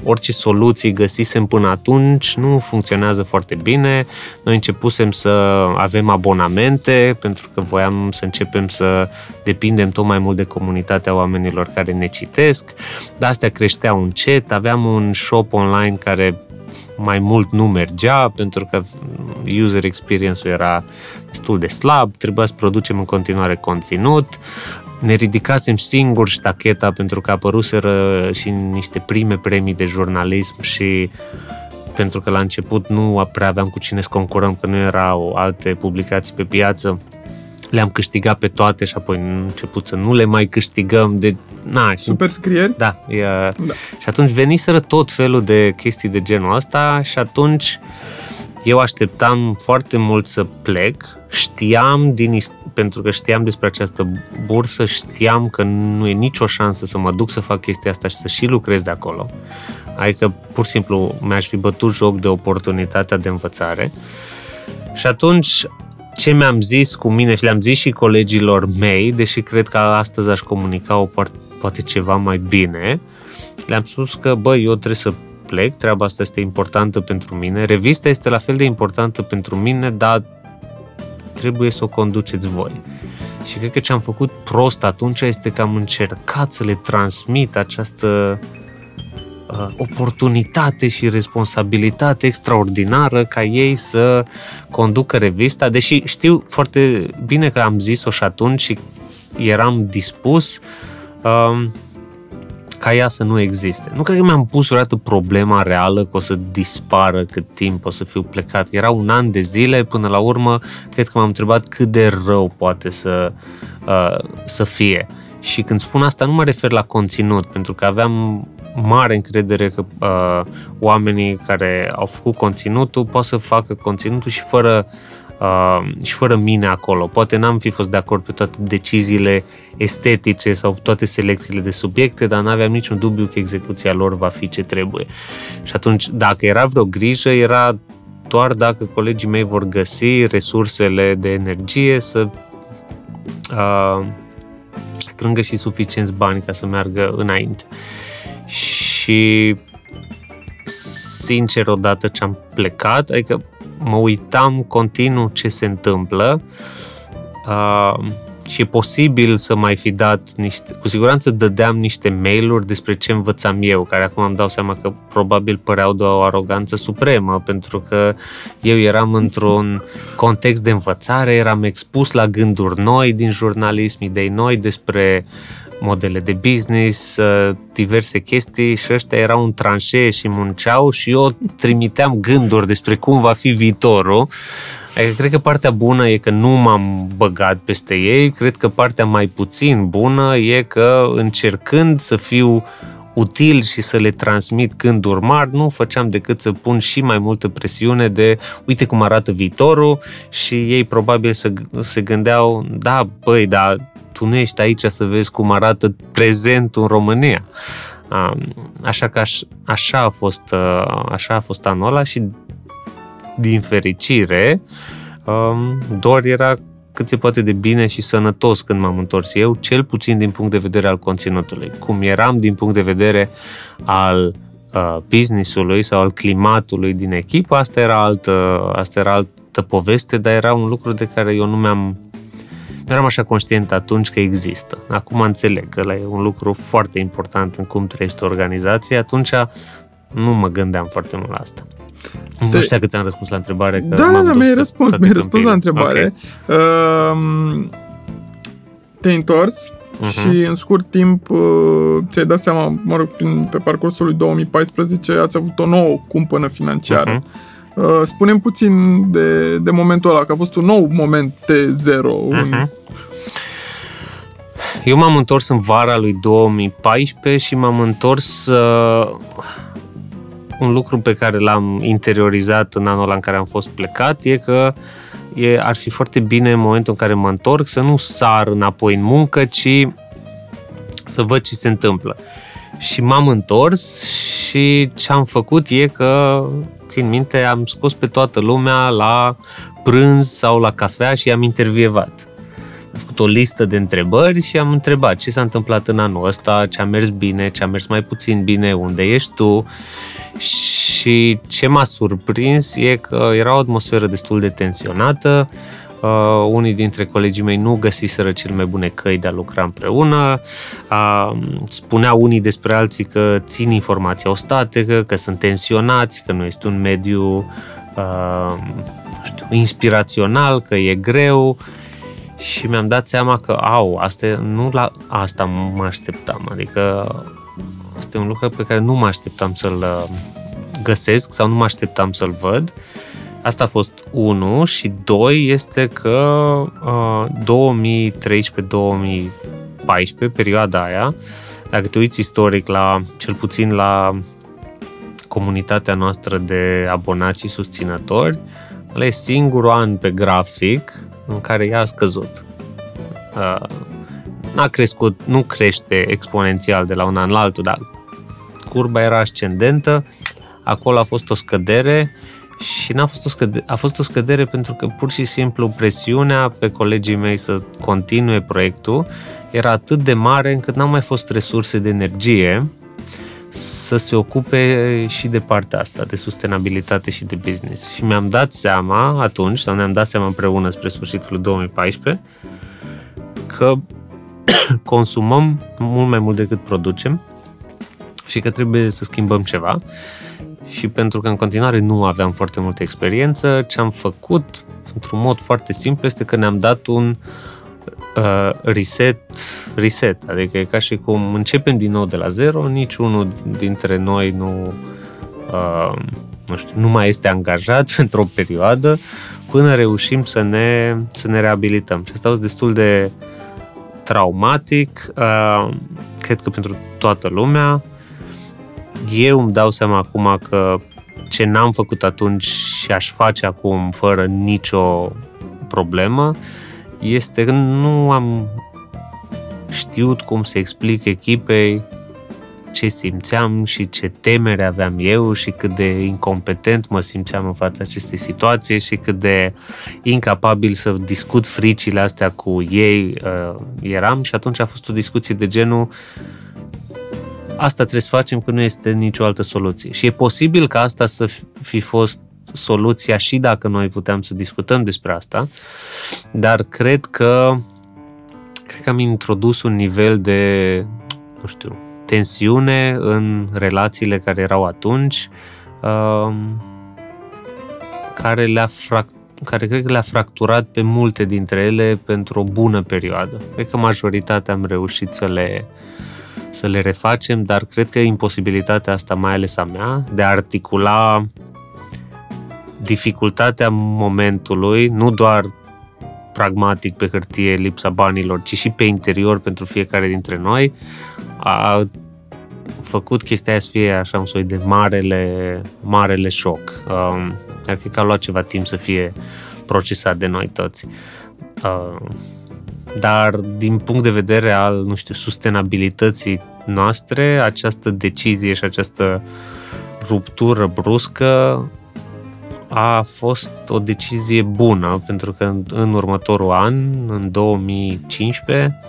orice soluții găsisem până atunci nu funcționează foarte bine. Noi începusem să avem abonamente pentru că voiam să începem să depindem tot mai mult de comunitatea oamenilor care ne citesc. Dar astea creșteau încet, aveam un shop online care mai mult nu mergea pentru că user experience-ul era destul de slab, trebuia să producem în continuare conținut ne ridicasem singuri ștacheta pentru că apăruseră și niște prime premii de jurnalism și pentru că la început nu prea aveam cu cine să concurăm, că nu erau alte publicații pe piață. Le-am câștigat pe toate și apoi am început să nu le mai câștigăm. De, na, Super scrieri? Da, e, da. Și atunci veniseră tot felul de chestii de genul ăsta și atunci eu așteptam foarte mult să plec. Știam din pentru că știam despre această bursă, știam că nu e nicio șansă să mă duc să fac chestia asta și să și lucrez de acolo. Adică, pur și simplu, mi-aș fi bătut joc de oportunitatea de învățare. Și atunci, ce mi-am zis cu mine și le-am zis și colegilor mei, deși cred că astăzi aș comunica o poate ceva mai bine, le-am spus că, băi, eu trebuie să plec, treaba asta este importantă pentru mine, revista este la fel de importantă pentru mine, dar trebuie să o conduceți voi. Și cred că ce am făcut prost atunci este că am încercat să le transmit această uh, oportunitate și responsabilitate extraordinară ca ei să conducă revista, deși știu foarte bine că am zis-o și atunci și eram dispus. Uh, ca ea să nu existe. Nu cred că mi-am pus vreodată problema reală că o să dispară cât timp o să fiu plecat. Era un an de zile, până la urmă, cred că m-am întrebat cât de rău poate să, uh, să fie. Și când spun asta, nu mă refer la conținut, pentru că aveam mare încredere că uh, oamenii care au făcut conținutul pot să facă conținutul și fără uh, și fără mine acolo. Poate n-am fi fost de acord pe toate deciziile estetice sau toate selecțiile de subiecte, dar n-aveam niciun dubiu că execuția lor va fi ce trebuie. Și atunci, dacă era vreo grijă, era doar dacă colegii mei vor găsi resursele de energie să uh, strângă și suficienți bani ca să meargă înainte. Și sincer, odată ce am plecat, adică mă uitam continuu ce se întâmplă uh, și e posibil să mai fi dat niște, cu siguranță dădeam niște mail-uri despre ce învățam eu, care acum îmi dau seama că probabil păreau de o aroganță supremă, pentru că eu eram într-un context de învățare, eram expus la gânduri noi din jurnalism, idei noi despre modele de business, uh, diverse chestii și ăștia erau în tranșee și munceau și eu trimiteam gânduri despre cum va fi viitorul. Adică cred că partea bună e că nu m-am băgat peste ei, cred că partea mai puțin bună e că încercând să fiu util și să le transmit gânduri mari, nu făceam decât să pun și mai multă presiune de uite cum arată viitorul. Și ei probabil să se gândeau, da, băi, dar tu nu ești aici să vezi cum arată prezentul în România. Așa că așa a fost, așa a fost anul ăla și din fericire, um, doar era cât se poate de bine și sănătos când m-am întors eu, cel puțin din punct de vedere al conținutului. Cum eram din punct de vedere al uh, business-ului sau al climatului din echipă, asta era altă, asta era altă poveste, dar era un lucru de care eu nu mi-am nu eram așa conștient atunci că există. Acum înțeleg că e un lucru foarte important în cum trăiește o organizație, atunci nu mă gândeam foarte mult la asta. Nu de... știu că ți-am răspuns la întrebare. Că da, da, mi-ai răspuns, mi-ai răspuns la întrebare. Okay. Uh, te-ai întors uh-huh. și în scurt timp uh, ți-ai dat seama, mă rog, prin, pe parcursul lui 2014 ați avut o nouă cumpănă financiară. Uh-huh. Uh, spunem puțin de, de momentul ăla, că a fost un nou moment T0. Un... Uh-huh. Eu m-am întors în vara lui 2014 și m-am întors uh, un lucru pe care l-am interiorizat în anul în care am fost plecat e că e, ar fi foarte bine în momentul în care mă întorc să nu sar înapoi în muncă, ci să văd ce se întâmplă. Și m-am întors și ce am făcut e că, țin minte, am scos pe toată lumea la prânz sau la cafea și am intervievat. Am făcut o listă de întrebări și am întrebat ce s-a întâmplat în anul ăsta, ce a mers bine, ce a mers mai puțin bine, unde ești tu? Și ce m-a surprins e că era o atmosferă destul de tensionată, Uh, unii dintre colegii mei nu găsiseră cel mai bune căi de a lucra împreună. Uh, spuneau unii despre alții că țin informația ostatică, că sunt tensionați, că nu este un mediu uh, nu știu, inspirațional, că e greu și mi-am dat seama că, au, asta, nu la asta mă așteptam. Adică Asta e un lucru pe care nu mă așteptam să-l uh, găsesc sau nu mă așteptam să-l văd. Asta a fost unul și doi este că uh, 2013-2014, perioada aia, dacă te uiți istoric la, cel puțin la comunitatea noastră de abonați și susținători, ăla e singurul an pe grafic în care ea a scăzut. Uh, n-a crescut, nu crește exponențial de la un an la altul, dar curba era ascendentă, acolo a fost o scădere și n-a fost o scădere, a fost o scădere pentru că pur și simplu presiunea pe colegii mei să continue proiectul era atât de mare încât n-au mai fost resurse de energie să se ocupe și de partea asta, de sustenabilitate și de business. Și mi-am dat seama atunci, sau ne-am dat seama împreună spre sfârșitul 2014, că *coughs* consumăm mult mai mult decât producem și că trebuie să schimbăm ceva. Și pentru că în continuare nu aveam foarte multă experiență, ce am făcut, într-un mod foarte simplu, este că ne-am dat un uh, reset, reset. Adică e ca și cum începem din nou de la zero, niciunul dintre noi nu, uh, nu știu, nu mai este angajat *laughs* pentru o perioadă până reușim să ne, să ne reabilităm. Și asta a fost destul de uh, traumatic, uh, cred că pentru toată lumea. Eu îmi dau seama acum că ce n-am făcut atunci și aș face acum fără nicio problemă este că nu am știut cum să explic echipei ce simțeam și ce temere aveam eu și cât de incompetent mă simțeam în fața acestei situații și cât de incapabil să discut fricile astea cu ei uh, eram. Și atunci a fost o discuție de genul asta trebuie să facem că nu este nicio altă soluție. Și e posibil ca asta să fi fost soluția și dacă noi puteam să discutăm despre asta, dar cred că cred că am introdus un nivel de, nu știu, tensiune în relațiile care erau atunci, um, care le-a fract- care cred că le-a fracturat pe multe dintre ele pentru o bună perioadă. Cred că majoritatea am reușit să le, să le refacem, dar cred că imposibilitatea asta, mai ales a mea, de a articula dificultatea momentului, nu doar pragmatic pe hârtie lipsa banilor, ci și pe interior pentru fiecare dintre noi, a făcut chestia aia să fie așa un soi de marele, marele șoc. Um, dar cred că a luat ceva timp să fie procesat de noi toți. Uh, dar din punct de vedere al, nu știu, sustenabilității noastre, această decizie și această ruptură bruscă a fost o decizie bună, pentru că în, în următorul an, în 2015,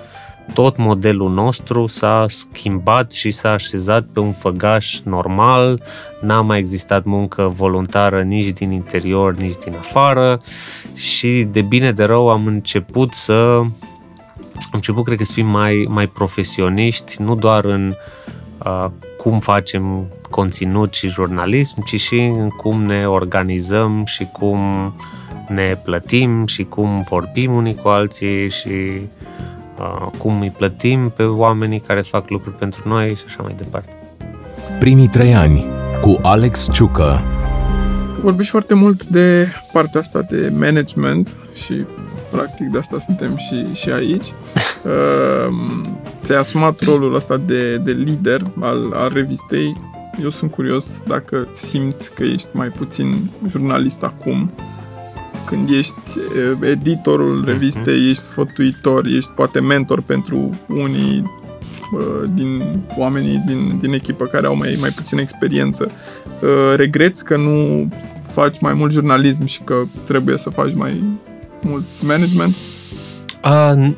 tot modelul nostru s-a schimbat și s-a așezat pe un făgaș normal, n-a mai existat muncă voluntară nici din interior, nici din afară. Și de bine de rău am început să am început, cred că, să fim mai, mai profesioniști, nu doar în uh, cum facem conținut și jurnalism, ci și în cum ne organizăm și cum ne plătim și cum vorbim unii cu alții și uh, cum îi plătim pe oamenii care fac lucruri pentru noi și așa mai departe. Primii trei ani cu Alex Ciucă. Vorbești foarte mult de partea asta de management și practic de asta suntem și, și aici. Uh, ți-ai asumat rolul ăsta de, de lider al, al revistei. Eu sunt curios dacă simți că ești mai puțin jurnalist acum, când ești uh, editorul mhm. revistei, mm-hmm. ești sfătuitor, ești poate mentor pentru unii uh, din oamenii din, din echipă care au mai, mai puțină experiență. Uh, regreți că nu faci mai mult jurnalism și că trebuie să faci mai mult management? Uh,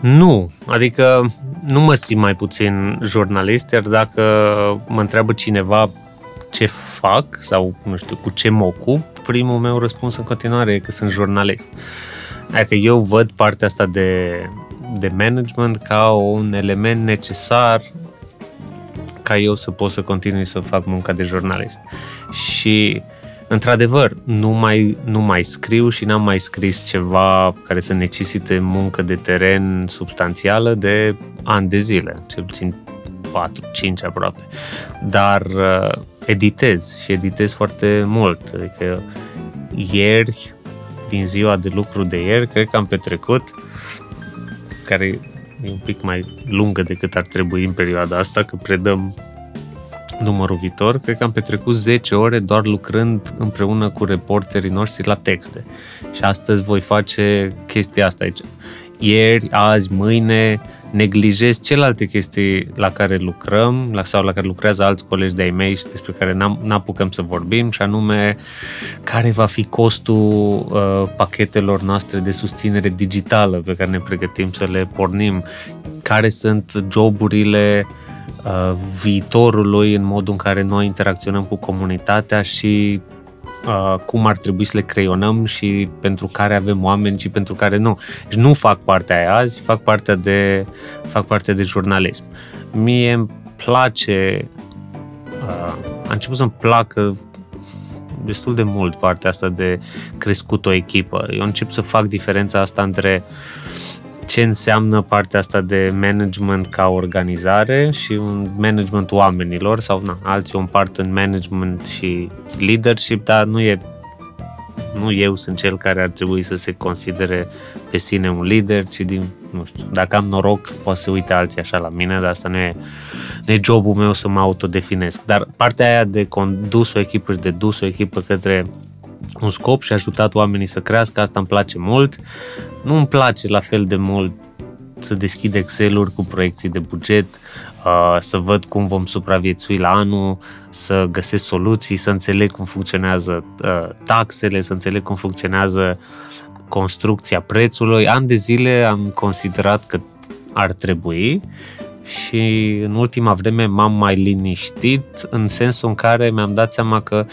nu, adică nu mă simt mai puțin jurnalist, iar dacă mă întreabă cineva ce fac sau, nu știu, cu ce mă ocup, primul meu răspuns în continuare e că sunt jurnalist. Adică eu văd partea asta de, de management ca un element necesar ca eu să pot să continui să fac munca de jurnalist. Și într-adevăr, nu mai, nu mai scriu și n-am mai scris ceva care să necesite muncă de teren substanțială de ani de zile, cel puțin 4-5 aproape. Dar uh, editez și editez foarte mult. Adică ieri, din ziua de lucru de ieri, cred că am petrecut, care e un pic mai lungă decât ar trebui în perioada asta, că predăm numărul viitor, cred că am petrecut 10 ore doar lucrând împreună cu reporterii noștri la texte. Și astăzi voi face chestia asta aici. Ieri, azi, mâine, neglijez celelalte chestii la care lucrăm la, sau la care lucrează alți colegi de-ai mei și despre care n apucăm să vorbim și anume care va fi costul uh, pachetelor noastre de susținere digitală pe care ne pregătim să le pornim, care sunt joburile uh, viitorului în modul în care noi interacționăm cu comunitatea și uh, cum ar trebui să le creionăm și pentru care avem oameni și pentru care nu. Deci nu fac partea aia azi, fac partea de, fac partea de jurnalism. Mie îmi place, uh, a început să-mi placă destul de mult partea asta de crescut o echipă. Eu încep să fac diferența asta între uh, ce înseamnă partea asta de management ca organizare și un management oamenilor sau na, alții o împart în management și leadership, dar nu e nu eu sunt cel care ar trebui să se considere pe sine un lider, ci din, nu știu, dacă am noroc, poate să uite alții așa la mine, dar asta nu e, nu e jobul meu să mă autodefinesc. Dar partea aia de condus o echipă și de dus o echipă către un scop și ajutat oamenii să crească, asta îmi place mult. Nu îmi place la fel de mult să deschid Excel-uri cu proiecții de buget, uh, să văd cum vom supraviețui la anul, să găsesc soluții, să înțeleg cum funcționează uh, taxele, să înțeleg cum funcționează construcția prețului. An de zile am considerat că ar trebui și în ultima vreme m-am mai liniștit în sensul în care mi-am dat seama că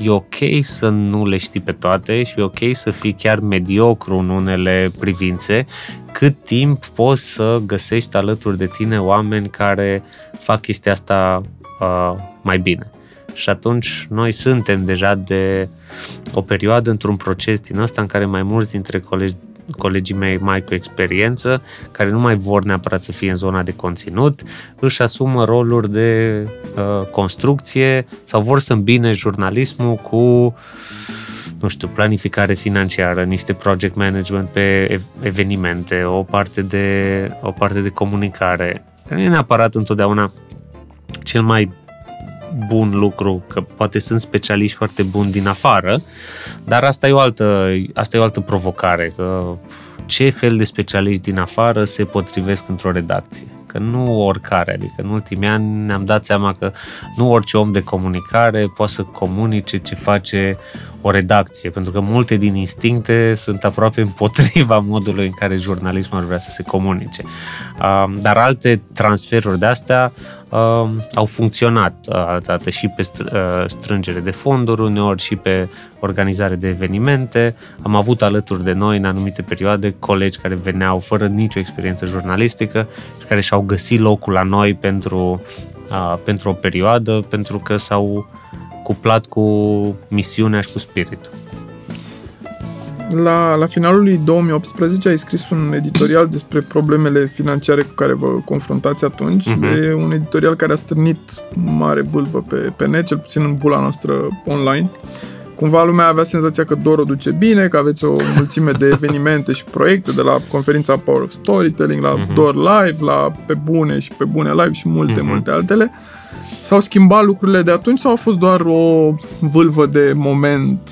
e ok să nu le știi pe toate și e ok să fii chiar mediocru în unele privințe, cât timp poți să găsești alături de tine oameni care fac chestia asta uh, mai bine. Și atunci noi suntem deja de o perioadă într-un proces din ăsta în care mai mulți dintre colegi colegii mei mai cu experiență, care nu mai vor neapărat să fie în zona de conținut, își asumă roluri de uh, construcție sau vor să îmbine jurnalismul cu nu știu, planificare financiară, niște project management pe evenimente, o parte de, o parte de comunicare. Nu e neapărat întotdeauna cel mai bun lucru, că poate sunt specialiști foarte buni din afară, dar asta e o altă, asta e o altă provocare, că ce fel de specialiști din afară se potrivesc într-o redacție. Că nu oricare, adică în ultimii ani ne-am dat seama că nu orice om de comunicare poate să comunice ce face o redacție, pentru că multe din instincte sunt aproape împotriva *laughs* modului în care jurnalismul ar vrea să se comunice. Dar alte transferuri de astea uh, au funcționat atât și pe uh, strângere de fonduri, uneori și pe organizare de evenimente. Am avut alături de noi în anumite perioade colegi care veneau fără nicio experiență jurnalistică și care și-au găsit locul la noi pentru, uh, pentru o perioadă, pentru că s-au cuplat cu misiunea și cu spiritul. La, la finalul lui 2018 ai scris un editorial despre problemele financiare cu care vă confruntați atunci. Uh-huh. E un editorial care a stârnit mare vâlvă pe, pe net, cel puțin în bula noastră online. Cumva lumea avea senzația că Doro duce bine, că aveți o mulțime de evenimente și proiecte, de la conferința Power of Storytelling, la uh-huh. Dor Live, la Pe Bune și Pe Bune Live și multe, uh-huh. multe altele. S-au schimbat lucrurile de atunci sau a fost doar o vâlvă de moment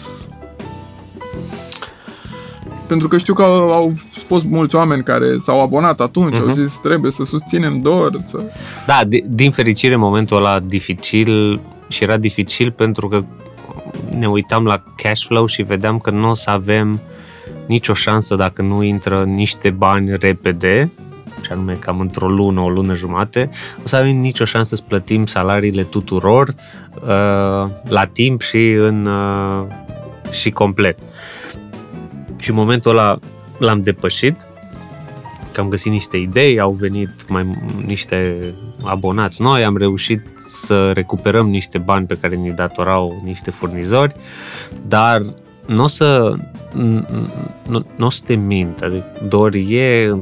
pentru că știu că au, au fost mulți oameni care s-au abonat atunci, uh-huh. au mhm. zis trebuie să susținem DOR. Să... Da, din fericire momentul ăla dificil și era dificil pentru că ne uitam la cash flow și vedeam că nu o să avem nicio șansă dacă nu intră niște bani repede, și anume cam într-o lună, o lună jumate, o să avem nicio șansă să plătim salariile tuturor uh, la timp și în uh, și complet. Și în momentul ăla l-am depășit, că am găsit niște idei, au venit mai niște abonați noi, am reușit să recuperăm niște bani pe care ni datorau niște furnizori, dar nu o să nu, nu o să te mint, adică doar e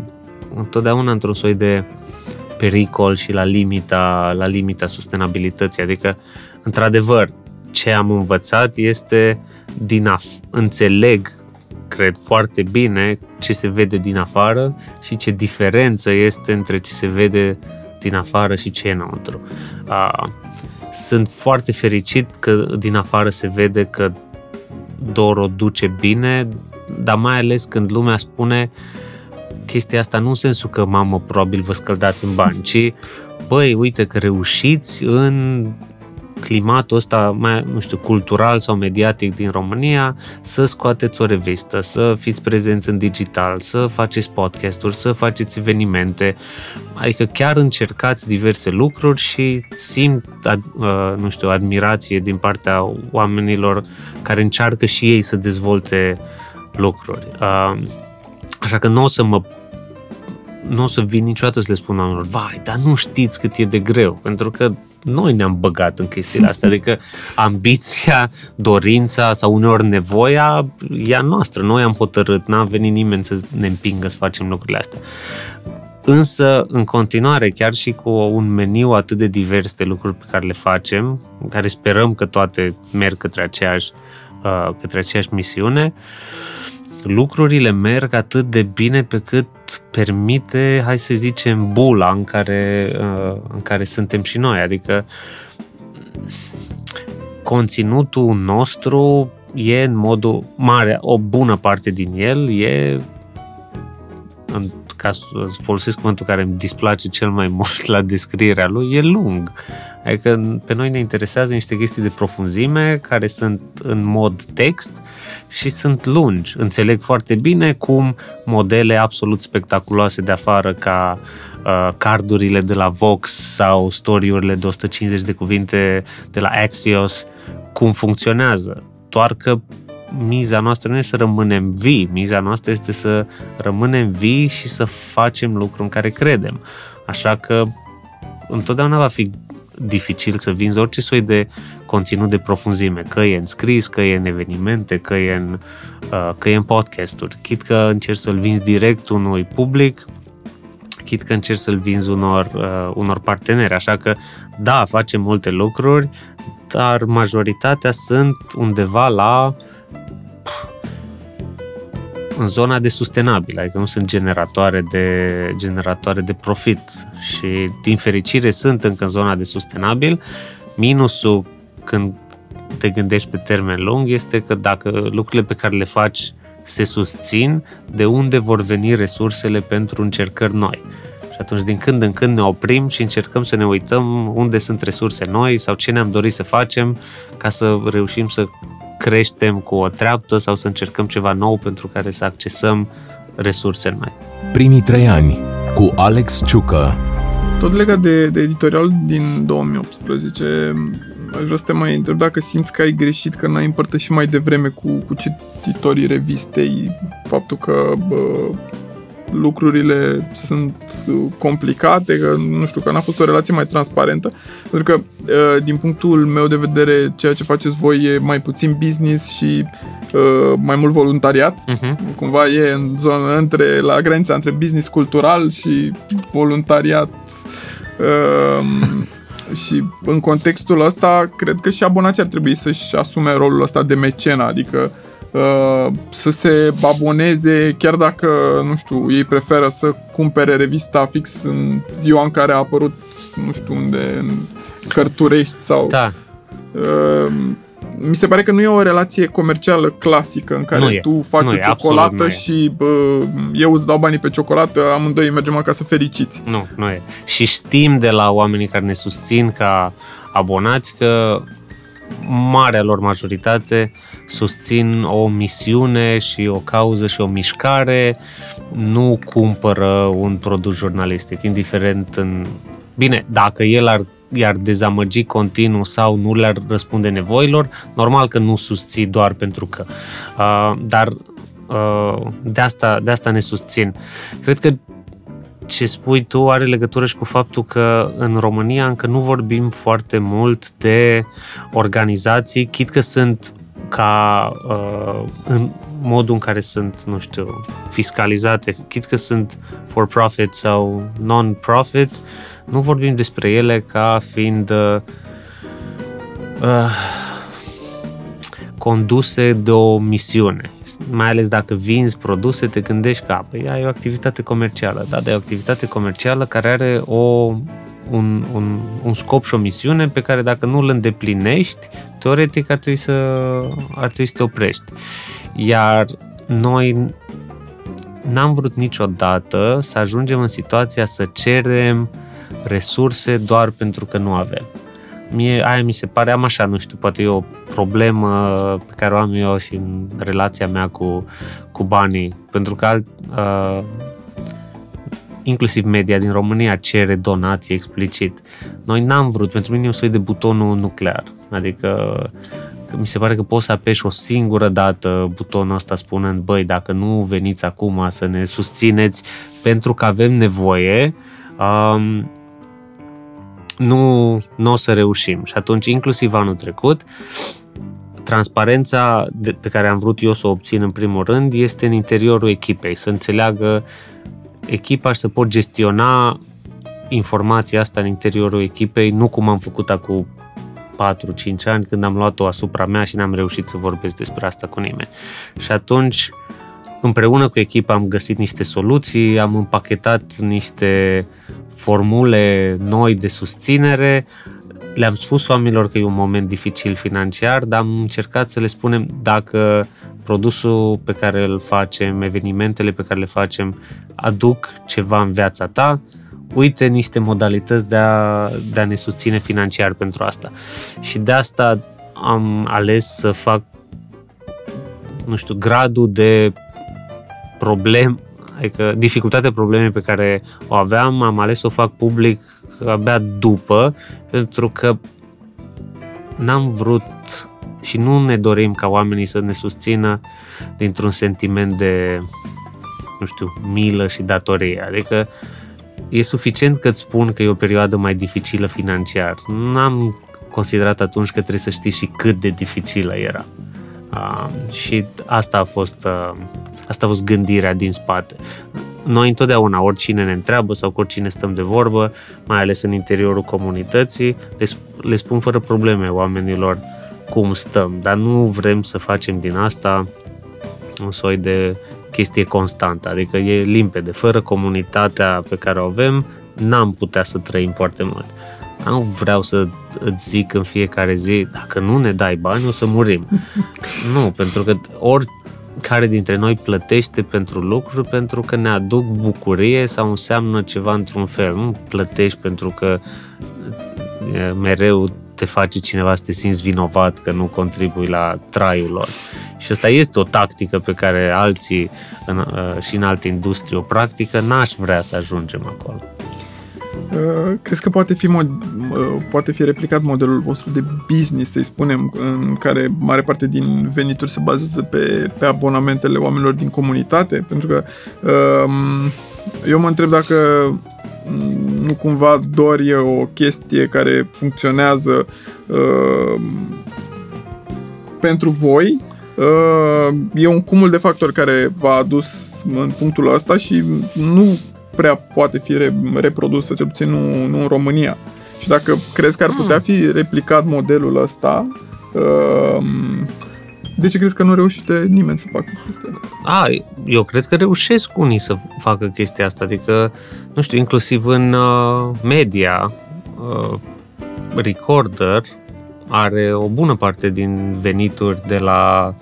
întotdeauna într-un soi de pericol și la limita, la limita sustenabilității, adică într-adevăr ce am învățat este din a înțeleg cred foarte bine ce se vede din afară și ce diferență este între ce se vede din afară și ce e înăuntru. Uh, sunt foarte fericit că din afară se vede că Doro duce bine, dar mai ales când lumea spune chestia asta nu în sensul că, mamă, probabil vă scăldați în bani, ci, băi, uite că reușiți în climatul ăsta, mai, nu știu, cultural sau mediatic din România, să scoateți o revistă, să fiți prezenți în digital, să faceți podcasturi, să faceți evenimente, adică chiar încercați diverse lucruri și simt, uh, nu știu, admirație din partea oamenilor care încearcă și ei să dezvolte lucruri. Uh, așa că nu o să mă nu o să vin niciodată să le spun oamenilor, vai, dar nu știți cât e de greu, pentru că noi ne-am băgat în chestiile astea, adică ambiția, dorința sau uneori nevoia e a noastră. Noi am hotărât, n-a venit nimeni să ne împingă să facem lucrurile astea. Însă, în continuare, chiar și cu un meniu atât de divers de lucruri pe care le facem, care sperăm că toate merg către aceeași, uh, către aceeași misiune, lucrurile merg atât de bine pe cât permite, hai să zicem, bula în care, uh, în care suntem și noi. Adică conținutul nostru e în modul mare, o bună parte din el e în, ca să folosesc cuvântul care îmi displace cel mai mult la descrierea lui, e lung. Adică pe noi ne interesează niște chestii de profunzime care sunt în mod text și sunt lungi. Înțeleg foarte bine cum modele absolut spectaculoase de afară ca uh, cardurile de la Vox sau storiurile de 150 de cuvinte de la Axios, cum funcționează. Doar că miza noastră nu este să rămânem vii, miza noastră este să rămânem vii și să facem lucruri în care credem. Așa că întotdeauna va fi dificil să vinzi orice soi de conținut de profunzime, că e în scris, că e în evenimente, că e în, uh, că e în podcasturi. Chit că încerci să-l vinzi direct unui public, chit că încerci să-l vinzi unor, uh, unor parteneri. Așa că, da, facem multe lucruri, dar majoritatea sunt undeva la uh, în zona de sustenabil, adică nu sunt generatoare de, generatoare de profit și din fericire sunt încă în zona de sustenabil. Minusul când te gândești pe termen lung este că dacă lucrurile pe care le faci se susțin, de unde vor veni resursele pentru încercări noi. Și atunci, din când în când ne oprim și încercăm să ne uităm unde sunt resurse noi sau ce ne-am dorit să facem ca să reușim să creștem cu o treaptă sau să încercăm ceva nou pentru care să accesăm resurse noi. Primii trei ani cu Alex Ciucă. Tot legat de, de editorial din 2018, aș vrea să te mai întreb dacă simți că ai greșit, că n-ai împărtășit mai devreme cu, cu cititorii revistei faptul că bă, lucrurile sunt uh, complicate, că nu știu, că n-a fost o relație mai transparentă, pentru că uh, din punctul meu de vedere ceea ce faceți voi e mai puțin business și uh, mai mult voluntariat. Uh-huh. Cumva e în zona între, la granița între business cultural și voluntariat *laughs* și în contextul ăsta, cred că și abonații ar trebui să-și asume rolul ăsta de mecena, adică Uh, să se aboneze, chiar dacă, nu știu, ei preferă să cumpere revista fix în ziua în care a apărut, nu știu unde, în Cărturești sau... Da. Uh, mi se pare că nu e o relație comercială clasică în care nu tu e. faci nu o e, ciocolată și bă, eu îți dau banii pe ciocolată, amândoi mergem acasă fericiți. Nu, nu e. Și știm de la oamenii care ne susțin ca abonați că marea lor majoritate susțin o misiune și o cauză și o mișcare, nu cumpără un produs jurnalistic, indiferent în... Bine, dacă el ar i-ar dezamăgi continuu sau nu le-ar răspunde nevoilor, normal că nu susții doar pentru că. Uh, dar uh, de, asta, de asta ne susțin. Cred că ce spui tu are legătură și cu faptul că în România încă nu vorbim foarte mult de organizații, chit că sunt ca uh, în modul în care sunt, nu știu, fiscalizate, chit că sunt for profit sau non-profit, nu vorbim despre ele ca fiind uh, uh, conduse de o misiune. Mai ales dacă vinzi produse, te gândești că păi, ai o activitate comercială, da, dar e o activitate comercială care are o, un, un, un scop și o misiune pe care dacă nu îl îndeplinești, teoretic ar trebui să, ar trebui să te oprești. Iar noi n-am vrut niciodată să ajungem în situația să cerem resurse doar pentru că nu avem mie aia mi se pare, am așa, nu știu, poate e o problemă pe care o am eu și în relația mea cu, cu banii, pentru că alt, uh, inclusiv media din România cere donații explicit. Noi n-am vrut, pentru mine e un soi de butonul nuclear, adică mi se pare că poți să apeși o singură dată butonul ăsta spunând, băi, dacă nu veniți acum să ne susțineți pentru că avem nevoie, um, nu, nu o să reușim. Și atunci, inclusiv anul trecut, transparența de, pe care am vrut eu să o obțin în primul rând este în interiorul echipei, să înțeleagă echipa și să pot gestiona informația asta în interiorul echipei, nu cum am făcut acum 4-5 ani când am luat-o asupra mea și n-am reușit să vorbesc despre asta cu nimeni. Și atunci, împreună cu echipa am găsit niște soluții, am împachetat niște formule noi de susținere, le-am spus oamenilor că e un moment dificil financiar, dar am încercat să le spunem dacă produsul pe care îl facem, evenimentele pe care le facem, aduc ceva în viața ta, uite niște modalități de a, de a ne susține financiar pentru asta. Și de asta am ales să fac, nu știu, gradul de problem, adică dificultatea problemei pe care o aveam, am ales să o fac public abia după, pentru că n-am vrut și nu ne dorim ca oamenii să ne susțină dintr-un sentiment de, nu știu, milă și datorie. Adică e suficient că îți spun că e o perioadă mai dificilă financiar. N-am considerat atunci că trebuie să știi și cât de dificilă era. Uh, și asta a fost uh, asta a fost gândirea din spate. Noi întotdeauna, oricine ne întreabă sau cu oricine stăm de vorbă, mai ales în interiorul comunității, le, le spun fără probleme oamenilor cum stăm, dar nu vrem să facem din asta un soi de chestie constantă, adică e limpede, fără comunitatea pe care o avem, n-am putea să trăim foarte mult. Nu vreau să îți zic în fiecare zi, dacă nu ne dai bani, o să murim. *laughs* nu, pentru că ori care dintre noi plătește pentru lucruri pentru că ne aduc bucurie sau înseamnă ceva într-un fel. Nu plătești pentru că mereu te face cineva să te simți vinovat că nu contribui la traiul lor. Și asta este o tactică pe care alții în, uh, și în alte industrie o practică, n-aș vrea să ajungem acolo. Uh, crezi că poate fi, mod, uh, poate fi replicat modelul vostru de business, să-i spunem, în care mare parte din venituri se bazează pe, pe abonamentele oamenilor din comunitate? Pentru că um, eu mă întreb dacă nu cumva doar e o chestie care funcționează uh, pentru voi, uh, e un cumul de factori care v-a adus în punctul ăsta și nu prea poate fi re- reprodusă, cel puțin nu, nu în România. Și dacă crezi că ar putea hmm. fi replicat modelul ăsta, uh, de ce crezi că nu reușește nimeni să facă chestia asta? A, eu cred că reușesc unii să facă chestia asta, adică, nu știu, inclusiv în uh, media, uh, Recorder are o bună parte din venituri de la,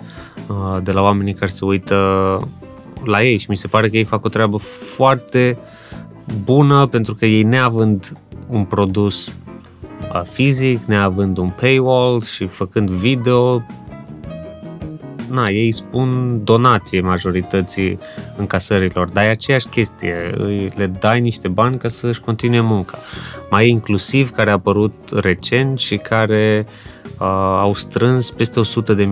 uh, de la oamenii care se uită la ei și mi se pare că ei fac o treabă foarte bună pentru că ei neavând un produs uh, fizic, neavând un paywall și făcând video, na, ei spun donație majorității încasărilor, dar e aceeași chestie, le dai niște bani ca să-și continue munca. Mai e inclusiv care a apărut recent și care uh, au strâns peste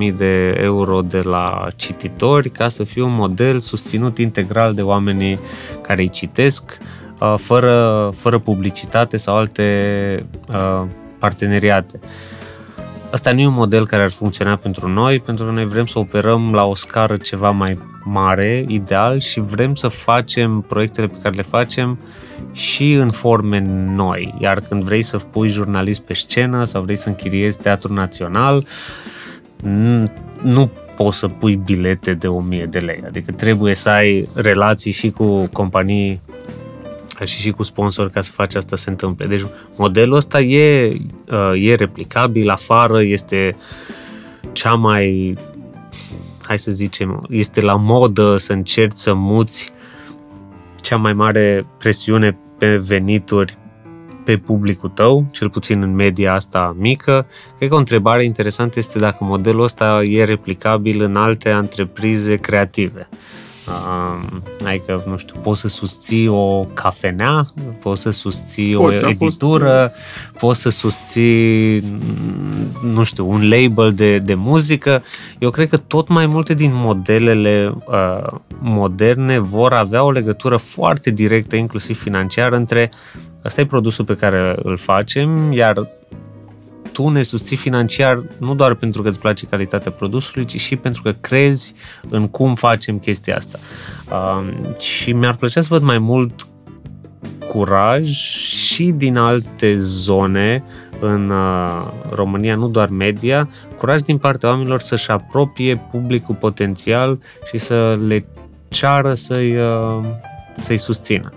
100.000 de euro de la cititori ca să fie un model susținut integral de oamenii care îi citesc, uh, fără, fără publicitate sau alte uh, parteneriate. Uh, Asta nu e un model care ar funcționa pentru noi, pentru că noi vrem să operăm la o scară ceva mai mare, ideal, și vrem să facem proiectele pe care le facem și în forme noi. Iar când vrei să pui jurnalist pe scenă sau vrei să închiriezi teatru național, nu poți să pui bilete de 1000 de lei. Adică trebuie să ai relații și cu companii și și cu sponsor ca să faci asta să se întâmple. Deci modelul ăsta e, uh, e replicabil, afară este cea mai, hai să zicem, este la modă să încerci să muți cea mai mare presiune pe venituri pe publicul tău, cel puțin în media asta mică. Cred că o întrebare interesantă este dacă modelul ăsta e replicabil în alte întreprize creative. Um, adică, nu știu, poți să susții o cafenea, poți să susții poți, o editură, fost... poți să susții, nu știu, un label de, de muzică. Eu cred că tot mai multe din modelele uh, moderne vor avea o legătură foarte directă, inclusiv financiară, între ăsta e produsul pe care îl facem, iar tu ne susții financiar nu doar pentru că îți place calitatea produsului, ci și pentru că crezi în cum facem chestia asta. Uh, și mi-ar plăcea să văd mai mult curaj și din alte zone în uh, România, nu doar media, curaj din partea oamenilor să-și apropie publicul potențial și să le ceară să-i, uh, să-i susțină.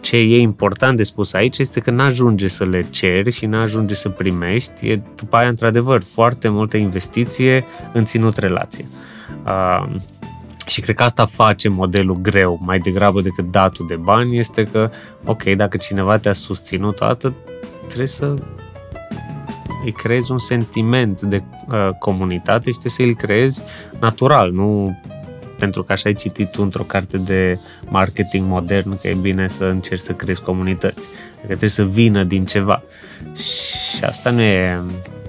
Ce e important de spus aici este că n-ajunge să le ceri și n-ajunge să primești. E după aia, într-adevăr, foarte multă investiție în ținut relație. Uh, și cred că asta face modelul greu, mai degrabă decât datul de bani, este că, ok, dacă cineva te-a susținut atât, trebuie să îi creezi un sentiment de uh, comunitate și trebuie să îl creezi natural, nu pentru că așa ai citit tu într-o carte de marketing modern că e bine să încerci să creezi comunități. Că trebuie să vină din ceva. Și asta nu e,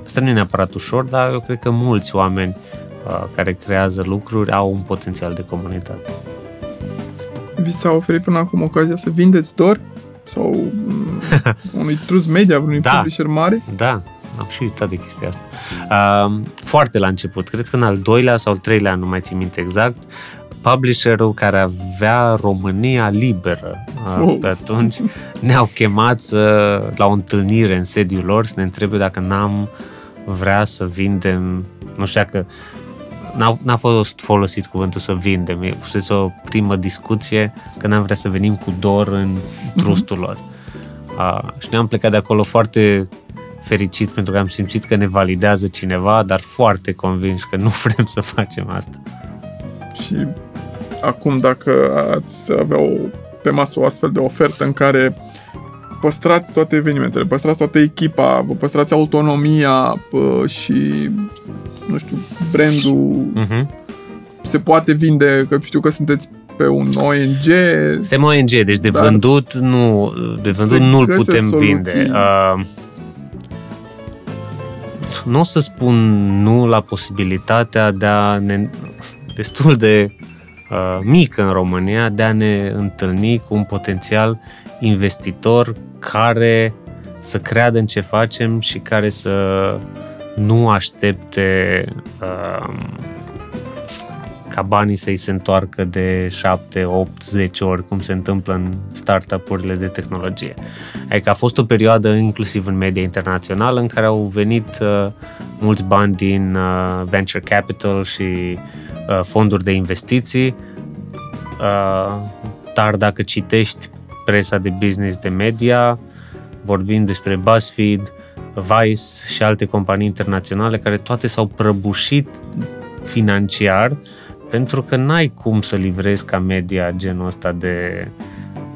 asta nu e neapărat ușor, dar eu cred că mulți oameni uh, care creează lucruri au un potențial de comunitate. Vi s-a oferit până acum ocazia să vindeți doar sau *laughs* mm, unui trus media, unui da. publisher mare? Da, am și uitat de chestia asta. Uh, foarte la început, cred că în al doilea sau al treilea, nu mai țin minte exact, publisherul care avea România liberă uh, oh. pe atunci ne-au chemat să, la o întâlnire în sediul lor să ne întrebe dacă n-am vrea să vindem, nu știu dacă n-a, n-a fost folosit cuvântul să vindem, e fost o primă discuție că n-am vrea să venim cu dor în trustul mm-hmm. lor. Uh, și ne-am plecat de acolo foarte fericiți pentru că am simțit că ne validează cineva, dar foarte convins că nu *laughs* vrem să facem asta. Și acum dacă ați avea o, pe masă o astfel de ofertă în care păstrați toate evenimentele, păstrați toată echipa, vă păstrați autonomia pă, și, nu știu, brandul uh-huh. se poate vinde, că știu că sunteți pe un ONG. Suntem ONG, deci de vândut nu, de vândut nu-l putem soluții. vinde. Uh, nu o să spun nu la posibilitatea de a ne, destul de uh, mică în România, de a ne întâlni cu un potențial investitor care să creadă în ce facem și care să nu aștepte uh, ca banii să-i se întoarcă de 7, 8, 10 ori, cum se întâmplă în startup-urile de tehnologie. Adică a fost o perioadă, inclusiv în media internațională, în care au venit uh, mulți bani din uh, venture capital și uh, fonduri de investiții, uh, dar dacă citești presa de business de media, vorbim despre BuzzFeed, Vice și alte companii internaționale care toate s-au prăbușit financiar pentru că n-ai cum să livrezi ca media genul ăsta de,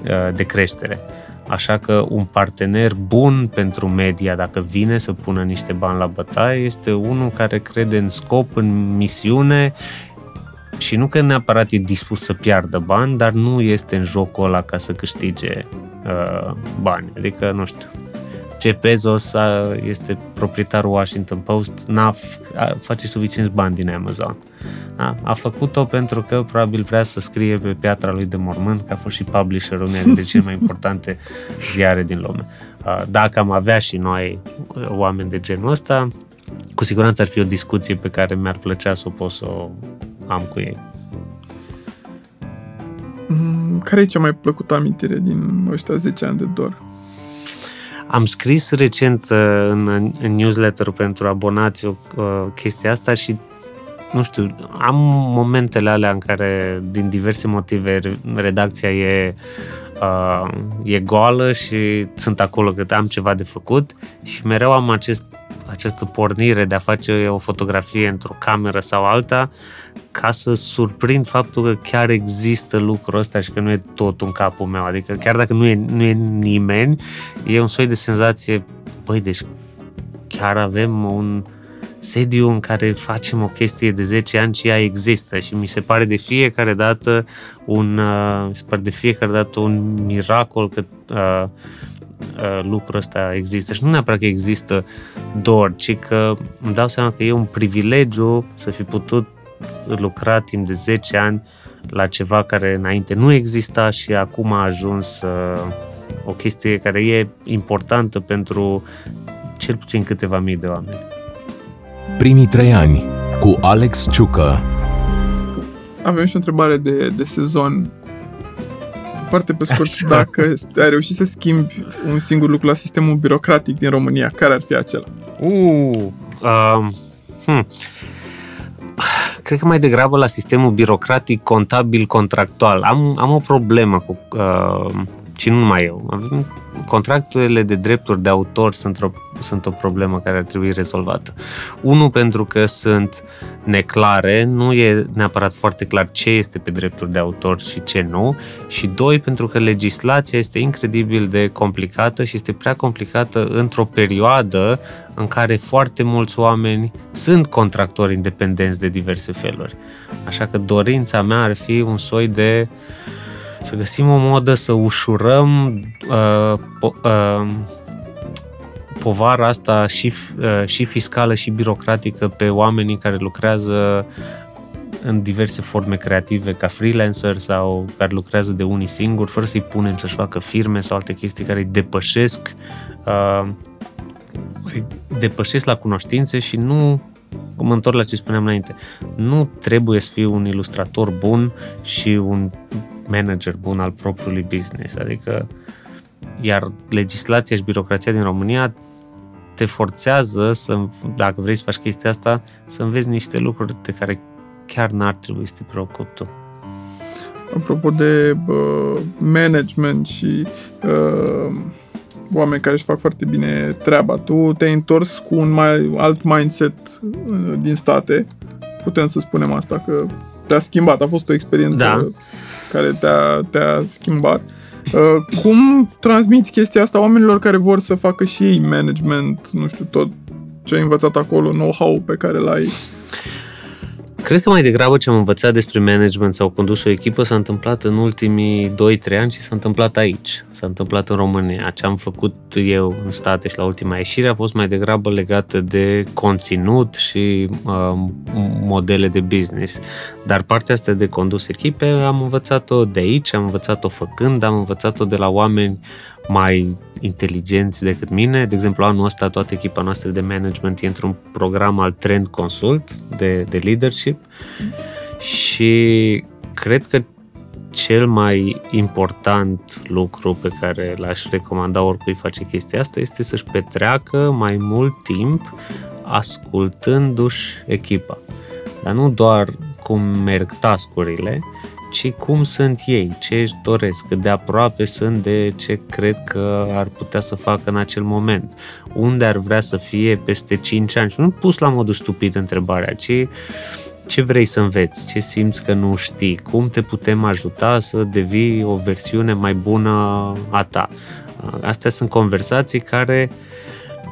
uh, de creștere. Așa că un partener bun pentru media, dacă vine să pună niște bani la bătaie, este unul care crede în scop, în misiune și nu că neapărat e dispus să piardă bani, dar nu este în jocul ăla ca să câștige uh, bani. Adică, nu știu, Jeff Bezos este proprietarul Washington Post, n-a face suficient bani din Amazon. A, a făcut-o pentru că probabil vrea să scrie pe piatra lui de mormânt, că a fost și publisherul unei dintre cele mai importante *laughs* ziare din lume. Dacă am avea și noi oameni de genul ăsta, cu siguranță ar fi o discuție pe care mi-ar plăcea să o pot să o am cu ei. Mm, care e cea mai plăcută amintire din ăștia 10 ani de dor? Am scris recent uh, în, în newsletter pentru abonați o uh, chestia asta și nu știu, am momentele alea în care, din diverse motive, redacția e, uh, e goală și sunt acolo că am ceva de făcut și mereu am acest, această pornire de a face o fotografie într-o cameră sau alta ca să surprind faptul că chiar există lucrul ăsta și că nu e tot în capul meu. Adică chiar dacă nu e, nu e nimeni, e un soi de senzație, băi, deci chiar avem un sediu în care facem o chestie de 10 ani și ea există și mi se pare de fiecare dată un, uh, mi se pare de fiecare dată un miracol că uh, uh, lucrul ăsta există și nu neapărat că există doar, ci că îmi dau seama că e un privilegiu să fi putut lucra timp de 10 ani la ceva care înainte nu exista și acum a ajuns uh, o chestie care e importantă pentru cel puțin câteva mii de oameni. Primii trei ani cu Alex Ciucă Avem și o întrebare de, de sezon foarte pe scurt, Așa. dacă ai reușit să schimbi un singur lucru la sistemul birocratic din România, care ar fi acela? Uh, uh, hmm cred că mai degrabă la sistemul birocratic, contabil, contractual. Am, am o problemă cu... Uh, Și nu numai eu. Avem contractele de drepturi de autor sunt o, sunt o problemă care ar trebui rezolvată. Unu, pentru că sunt neclare, nu e neapărat foarte clar ce este pe drepturi de autor și ce nu. Și doi, pentru că legislația este incredibil de complicată și este prea complicată într-o perioadă în care foarte mulți oameni sunt contractori independenți de diverse feluri. Așa că dorința mea ar fi un soi de să găsim o modă să ușurăm uh, po- uh, povara asta și, uh, și fiscală și birocratică pe oamenii care lucrează în diverse forme creative ca freelancer sau care lucrează de unii singuri, fără să-i punem să-și facă firme sau alte chestii care îi depășesc uh, îi depășesc la cunoștințe și nu mă întorc la ce spuneam înainte, nu trebuie să fii un ilustrator bun și un manager bun al propriului business. Adică, iar legislația și birocrația din România te forțează să, dacă vrei să faci chestia asta, să înveți niște lucruri de care chiar n-ar trebui să te preocupi tu. Apropo de uh, management și uh, oameni care își fac foarte bine treaba, tu te-ai întors cu un mai alt mindset uh, din state. Putem să spunem asta, că te-a schimbat, a fost o experiență Da. Care te-a, te-a schimbat. Uh, cum transmiți chestia asta oamenilor care vor să facă și ei management, nu știu, tot ce ai învățat acolo, know-how pe care l-ai? Cred că mai degrabă ce am învățat despre management sau condus o echipă s-a întâmplat în ultimii 2-3 ani și s-a întâmplat aici. S-a întâmplat în România. Ce am făcut eu în state și la ultima ieșire a fost mai degrabă legată de conținut și uh, modele de business. Dar partea asta de condus echipe am învățat-o de aici, am învățat-o făcând, am învățat-o de la oameni mai inteligenți decât mine. De exemplu, anul ăsta toată echipa noastră de management e într-un program al Trend Consult de, de leadership și cred că cel mai important lucru pe care l-aș recomanda oricui face chestia asta este să-și petreacă mai mult timp ascultându-și echipa. Dar nu doar cum merg tascurile, ci cum sunt ei, ce își doresc, cât de aproape sunt de ce cred că ar putea să facă în acel moment, unde ar vrea să fie peste 5 ani. Și nu pus la modul stupid întrebarea, ci ce vrei să înveți, ce simți că nu știi, cum te putem ajuta să devii o versiune mai bună a ta. Astea sunt conversații care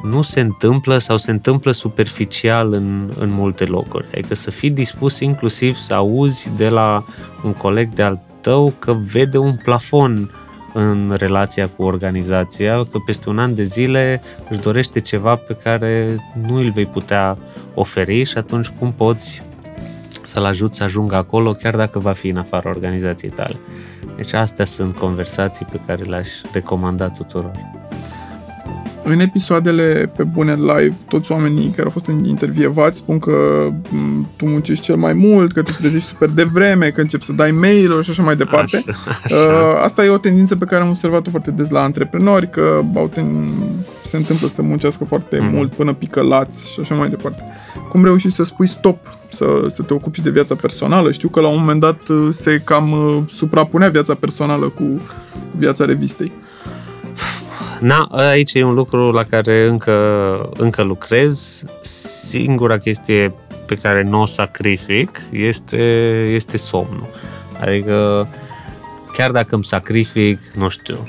nu se întâmplă sau se întâmplă superficial în, în multe locuri. Adică să fii dispus inclusiv să auzi de la un coleg de al tău că vede un plafon în relația cu organizația, că peste un an de zile își dorește ceva pe care nu îl vei putea oferi și atunci cum poți să-l ajuți să ajungă acolo, chiar dacă va fi în afara organizației tale. Deci astea sunt conversații pe care le-aș recomanda tuturor. În episoadele pe bune live, toți oamenii care au fost intervievați spun că m, tu muncești cel mai mult, că te trezești super devreme, că începi să dai mail-uri și așa mai departe. Așa, Uh, asta e o tendință pe care am observat-o foarte des la antreprenori, că au ten... se întâmplă să muncească foarte Mhm. mult până pică lați și așa mai departe. Cum reușești să spui stop, să, să te ocupi și de viața personală? Știu că la un moment dat uh, se cam uh, suprapunea viața personală cu viața revistei. Na, aici e un lucru la care încă, încă lucrez. Singura chestie pe care nu o sacrific este, este somnul. Adică, chiar dacă îmi sacrific, nu știu,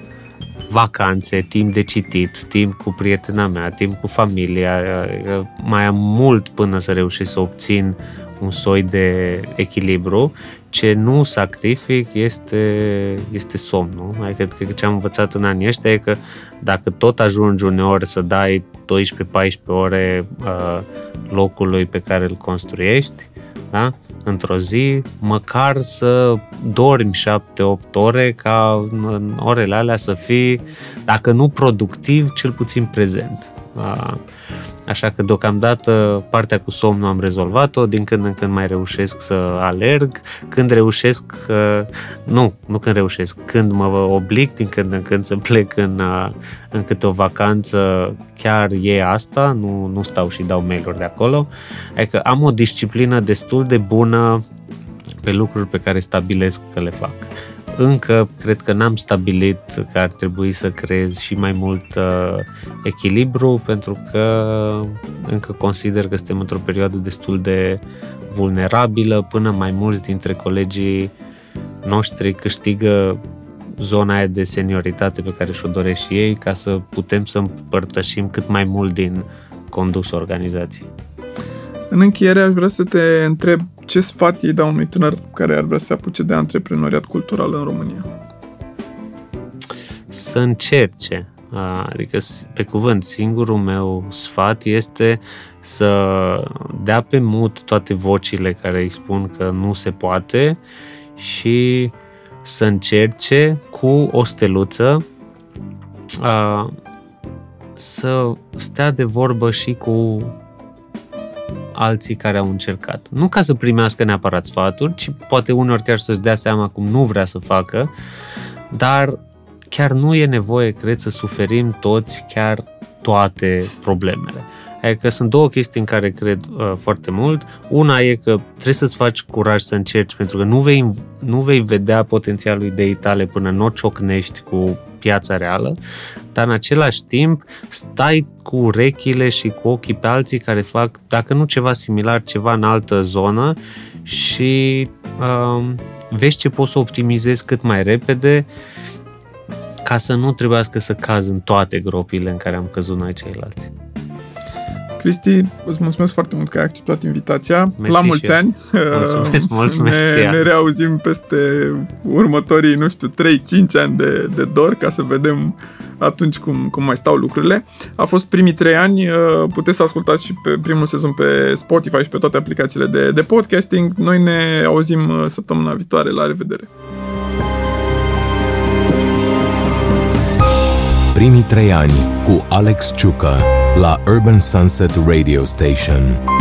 vacanțe, timp de citit, timp cu prietena mea, timp cu familia, adică mai am mult până să reușesc să obțin un soi de echilibru. Ce nu sacrific este, este somnul. Adică cred că ce am învățat în anii ăștia e că dacă tot ajungi uneori să dai 12-14 ore uh, locului pe care îl construiești, da? într-o zi, măcar să dormi 7-8 ore ca în orele alea să fii, dacă nu productiv, cel puțin prezent. Uh, Așa că deocamdată partea cu somnul am rezolvat-o, din când în când mai reușesc să alerg, când reușesc, uh, nu, nu când reușesc, când mă oblig din când în când să plec în, uh, în câte o vacanță, chiar e asta, nu, nu stau și dau mail-uri de acolo. Adică am o disciplină destul de bună pe lucruri pe care stabilesc că le fac. Încă cred că n-am stabilit că ar trebui să creez și mai mult uh, echilibru pentru că încă consider că suntem într-o perioadă destul de vulnerabilă până mai mulți dintre colegii noștri câștigă zona aia de senioritate pe care și-o doresc și ei ca să putem să împărtășim cât mai mult din condus organizației. În încheiere aș vrea să te întreb ce sfat îi dau unui tânăr care ar vrea să se apuce de antreprenoriat cultural în România? Să încerce. Adică, pe cuvânt, singurul meu sfat este să dea pe mut toate vocile care îi spun că nu se poate și să încerce cu o steluță să stea de vorbă și cu alții care au încercat. Nu ca să primească neapărat sfaturi, ci poate uneori chiar să-și dea seama cum nu vrea să facă, dar chiar nu e nevoie, cred, să suferim toți chiar toate problemele. Adică sunt două chestii în care cred uh, foarte mult. Una e că trebuie să-ți faci curaj să încerci, pentru că nu vei, nu vei vedea potențialul ideii tale până nu o ciocnești cu piața reală, dar în același timp stai cu urechile și cu ochii pe alții care fac, dacă nu ceva similar, ceva în altă zonă și uh, vezi ce poți să optimizezi cât mai repede ca să nu trebuiască să caz în toate gropile în care am căzut noi ceilalți. Cristi, îți mulțumesc foarte mult că ai acceptat invitația. Mersi La mulți ani. Mulțumesc *laughs* mult, ne, ne reauzim peste următorii, nu știu, 3-5 ani de, de dor ca să vedem atunci cum, cum mai stau lucrurile. A fost primii 3 ani, uh, puteți să ascultați și pe primul sezon pe Spotify și pe toate aplicațiile de, de podcasting. Noi ne auzim uh, săptămâna viitoare. La revedere! Primii trei ani cu Alex Ciucă la Urban Sunset Radio Station.